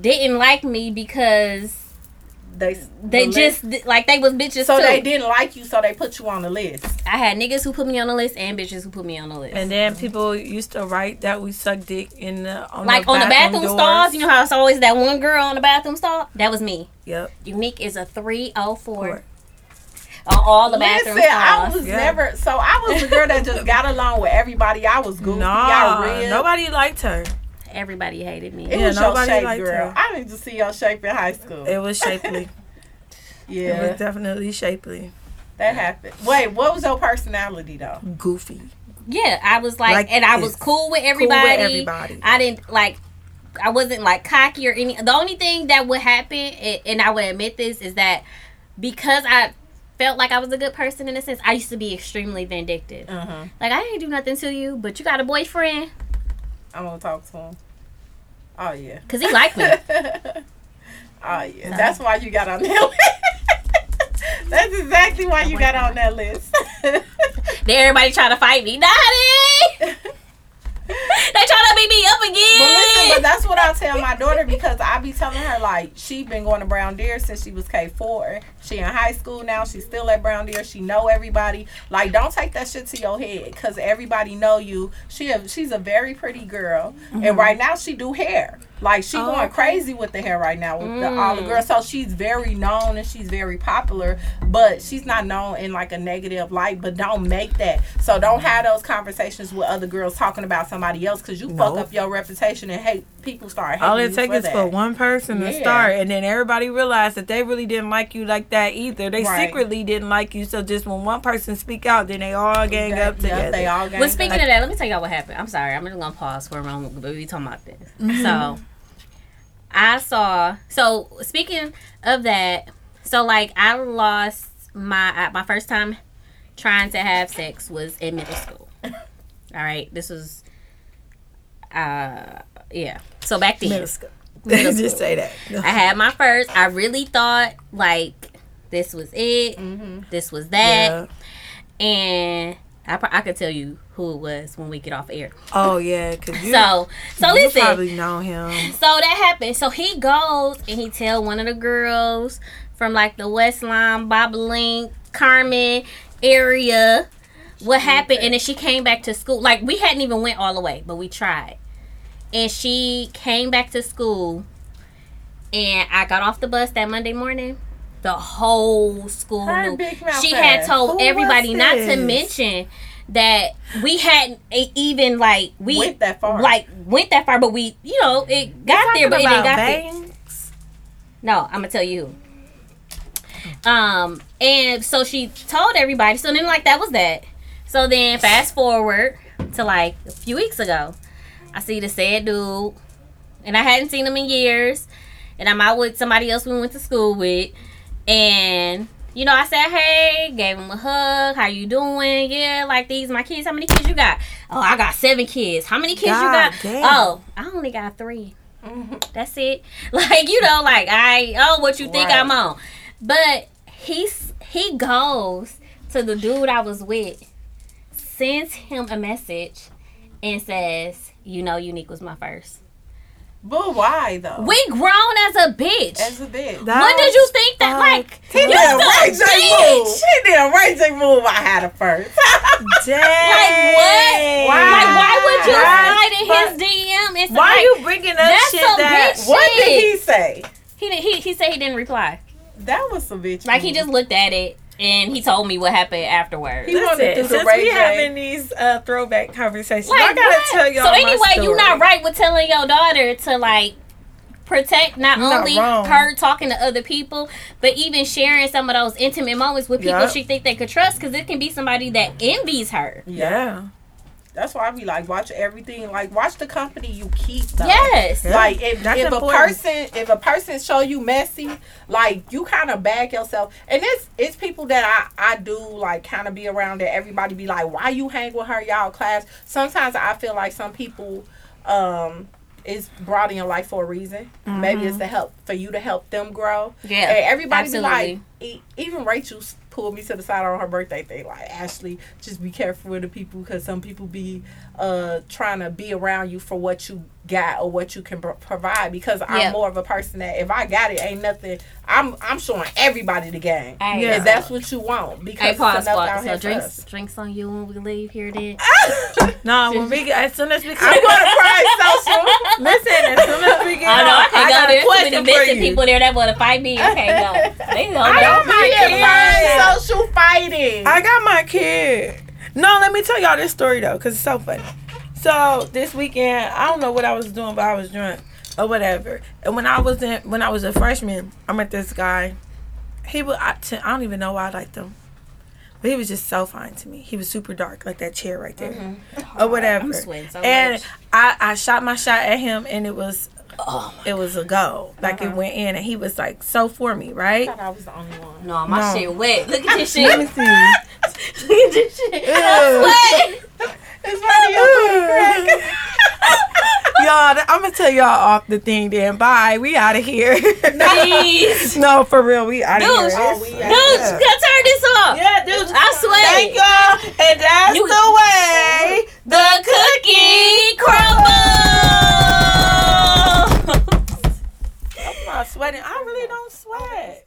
didn't like me because they they the just list- like they was bitches so too. they didn't like you, so they put you on the list. I had niggas who put me on the list and bitches who put me on the list. And then people used to write that we suck dick in the on like the on the bathroom doors. stalls, you know how it's always that one girl on the bathroom stall? That was me. Yep. Unique is a three oh four on all the bathroom Listen, I was Yeah. never. So I was the girl that just got along with everybody. I was goofy. I Nah, read. nobody liked her. Everybody hated me. It Yeah, was your nobody shape, liked girl. her. I need to see your shape in high school. It was shapely. [laughs] Yeah, it was definitely shapely. that happened. Wait, what was your personality though? Goofy. Yeah, I was like, Like and I was cool with everybody. Cool everybody. with everybody. I didn't like. I wasn't like cocky or any. The only thing that would happen, and I would admit this, is that because I felt like I was a good person in a sense, I used to be extremely vindictive. Uh-huh. Like I didn't do nothing to you, but you got a boyfriend I'm gonna talk to him. Oh yeah. because he liked me. [laughs] Oh yeah. That's why you got on that [laughs] list. That's exactly why you got on that list. then everybody try to fight me, Daddy. [laughs] they trying to beat me up But listen, again. but that's what I tell my daughter because I be telling her like she been going to Brown Deer since she was K four. She in high school now. She's still at Brown Deer. She know everybody. Like don't take that shit to your head because everybody know you. She a, she's a very pretty girl, and mm-hmm. right now she do hair. Like she Oh, going okay. crazy with the hair right now with the, all the Mm. girls. So she's very known and she's very popular, but she's not known in like a negative light. But don't make that. So don't have those conversations with other girls talking about somebody else because you fuck up your reputation and hate people start hating All you it takes for is that. for one person to start, and then everybody realized that they really didn't like you like that either. They Right. secretly didn't like you, so just when one person speak out, then they all gang Yeah, up yeah, together. They all gang up. Well, speaking up. of that, let me tell y'all what happened. I'm sorry, I'm just gonna pause for a moment, but we talking about this. So, I saw. So speaking of that, so like I lost my my first time trying to have sex was in middle school. [laughs] All right, this was, uh, yeah. So back then, Middle school. [laughs] Middle just say that. I had my first. I really thought like this was it. Mm-hmm. This was that Yeah. and I, I could tell you who it was when we get off air. Oh yeah, cause [laughs] you, So so you listen. probably know him. So that happened. So he goes and he tell one of the girls from like the Westlawn, Bob Link, Carmen area what happened and then she came back to school. Like we hadn't even went all the way, but we tried. And she came back to school and I got off the bus that Monday morning. The whole school Her knew. She had told Who everybody not to mention that we hadn't even like we Went that far. like went that far, but we you know it got there, but it didn't got there. No, I'm gonna tell you. Um, and so she told everybody. So then, like that was that. So then, fast forward to like a few weeks ago, I see the sad dude, and I hadn't seen him in years. And I'm out with somebody else we went to school with, and you know, I said, "Hey," gave him a hug. How you doing? Yeah, like these my kids. How many kids you got? Oh, I got seven kids. How many kids you got? damn. Oh, I only got 3 mm-hmm. That's it. [laughs] Like you know, like I oh, what you think Right. I'm on? But he's he goes to the dude I was with, sends him a message, and says, "You know, Unique was my first. But why though? We grown as a bitch. As a bitch. That when did you think that? Like He you did a still a Ray J move. bitch. He did a Ray J move. I had it first. [laughs] Dang. Like what? Like why would you That's slide in his DM and Why like, you bringing up That's shit some that? bitch what did he say? He did, he he said he didn't reply. That was some bitch. Like he just looked at it and he told me what happened afterwards. He wanted to do the since we J. having these uh, throwback conversations, Like, I gotta what? tell y'all. So anyway, you're not right with telling your daughter to like protect not You're not only wrong. her talking to other people, but even sharing some of those intimate moments with people Yup. she think they could trust, because it can be somebody that envies her. Yeah. That's why I be like, watch everything. Like, watch the company you keep. Though. Yes. Like if, That's if a person if a person show you messy, like you kind of bag yourself. And it's it's people that I I do like kind of be around that everybody be like, why you hang with her, y'all class. Sometimes I feel like some people um is brought in your life for a reason. Maybe it's to help for you to help them grow. Yeah, And everybody absolutely. be like, e- even Rachel s- pulled me to the side on her birthday thing. Like Ashley, just be careful with the people because some people be uh trying to be around you for what you got or what you can pro- provide. Because I'm more of a person that if I got it, ain't nothing. I'm I'm showing everybody the game. Hey, Yeah. If that's what you want, because Hey, it's pause, enough out pause. So drinks, us. drinks on you when we leave here. Then [laughs] No, when we get, as soon as we come, [laughs] I'm gonna cry social. [laughs] listen, as soon as we get I know I off, can't go got there. a Too many for missing you. people there that want to fight me. I can't go. They know I don't that. be in kids. fun social fighting. I got my kid. No, let me tell y'all this story though, cause it's so funny. So this weekend, I don't know what I was doing, but I was drunk uh, or whatever. And when I was in, when I was a freshman, I met this guy. He was, I, t- I don't even know why I liked him, but he was just so fine to me. He was super dark, like that chair right there, mm-hmm. or whatever. So and much. I, I shot my shot at him, and it was, Oh, it was a go. Like it uh-huh. went in, and he was like so for me, right? I thought I was the only one. no, my No. shit wet. Look at this shit. [laughs] Let me see. [laughs] Look at this shit. Ew. I'm sweating. [laughs] It's funny. y'all, I'm gonna tell y'all off the thing. Then bye. We out of here. Please. no, for real, we out of Dude, here. Oh, we Dude, Yeah. you gotta turn this off. Yeah, dude. I swear. Thank y'all, and that's You- the way. Oh. The cookie crumble. I'm sweating. I really don't oh sweat.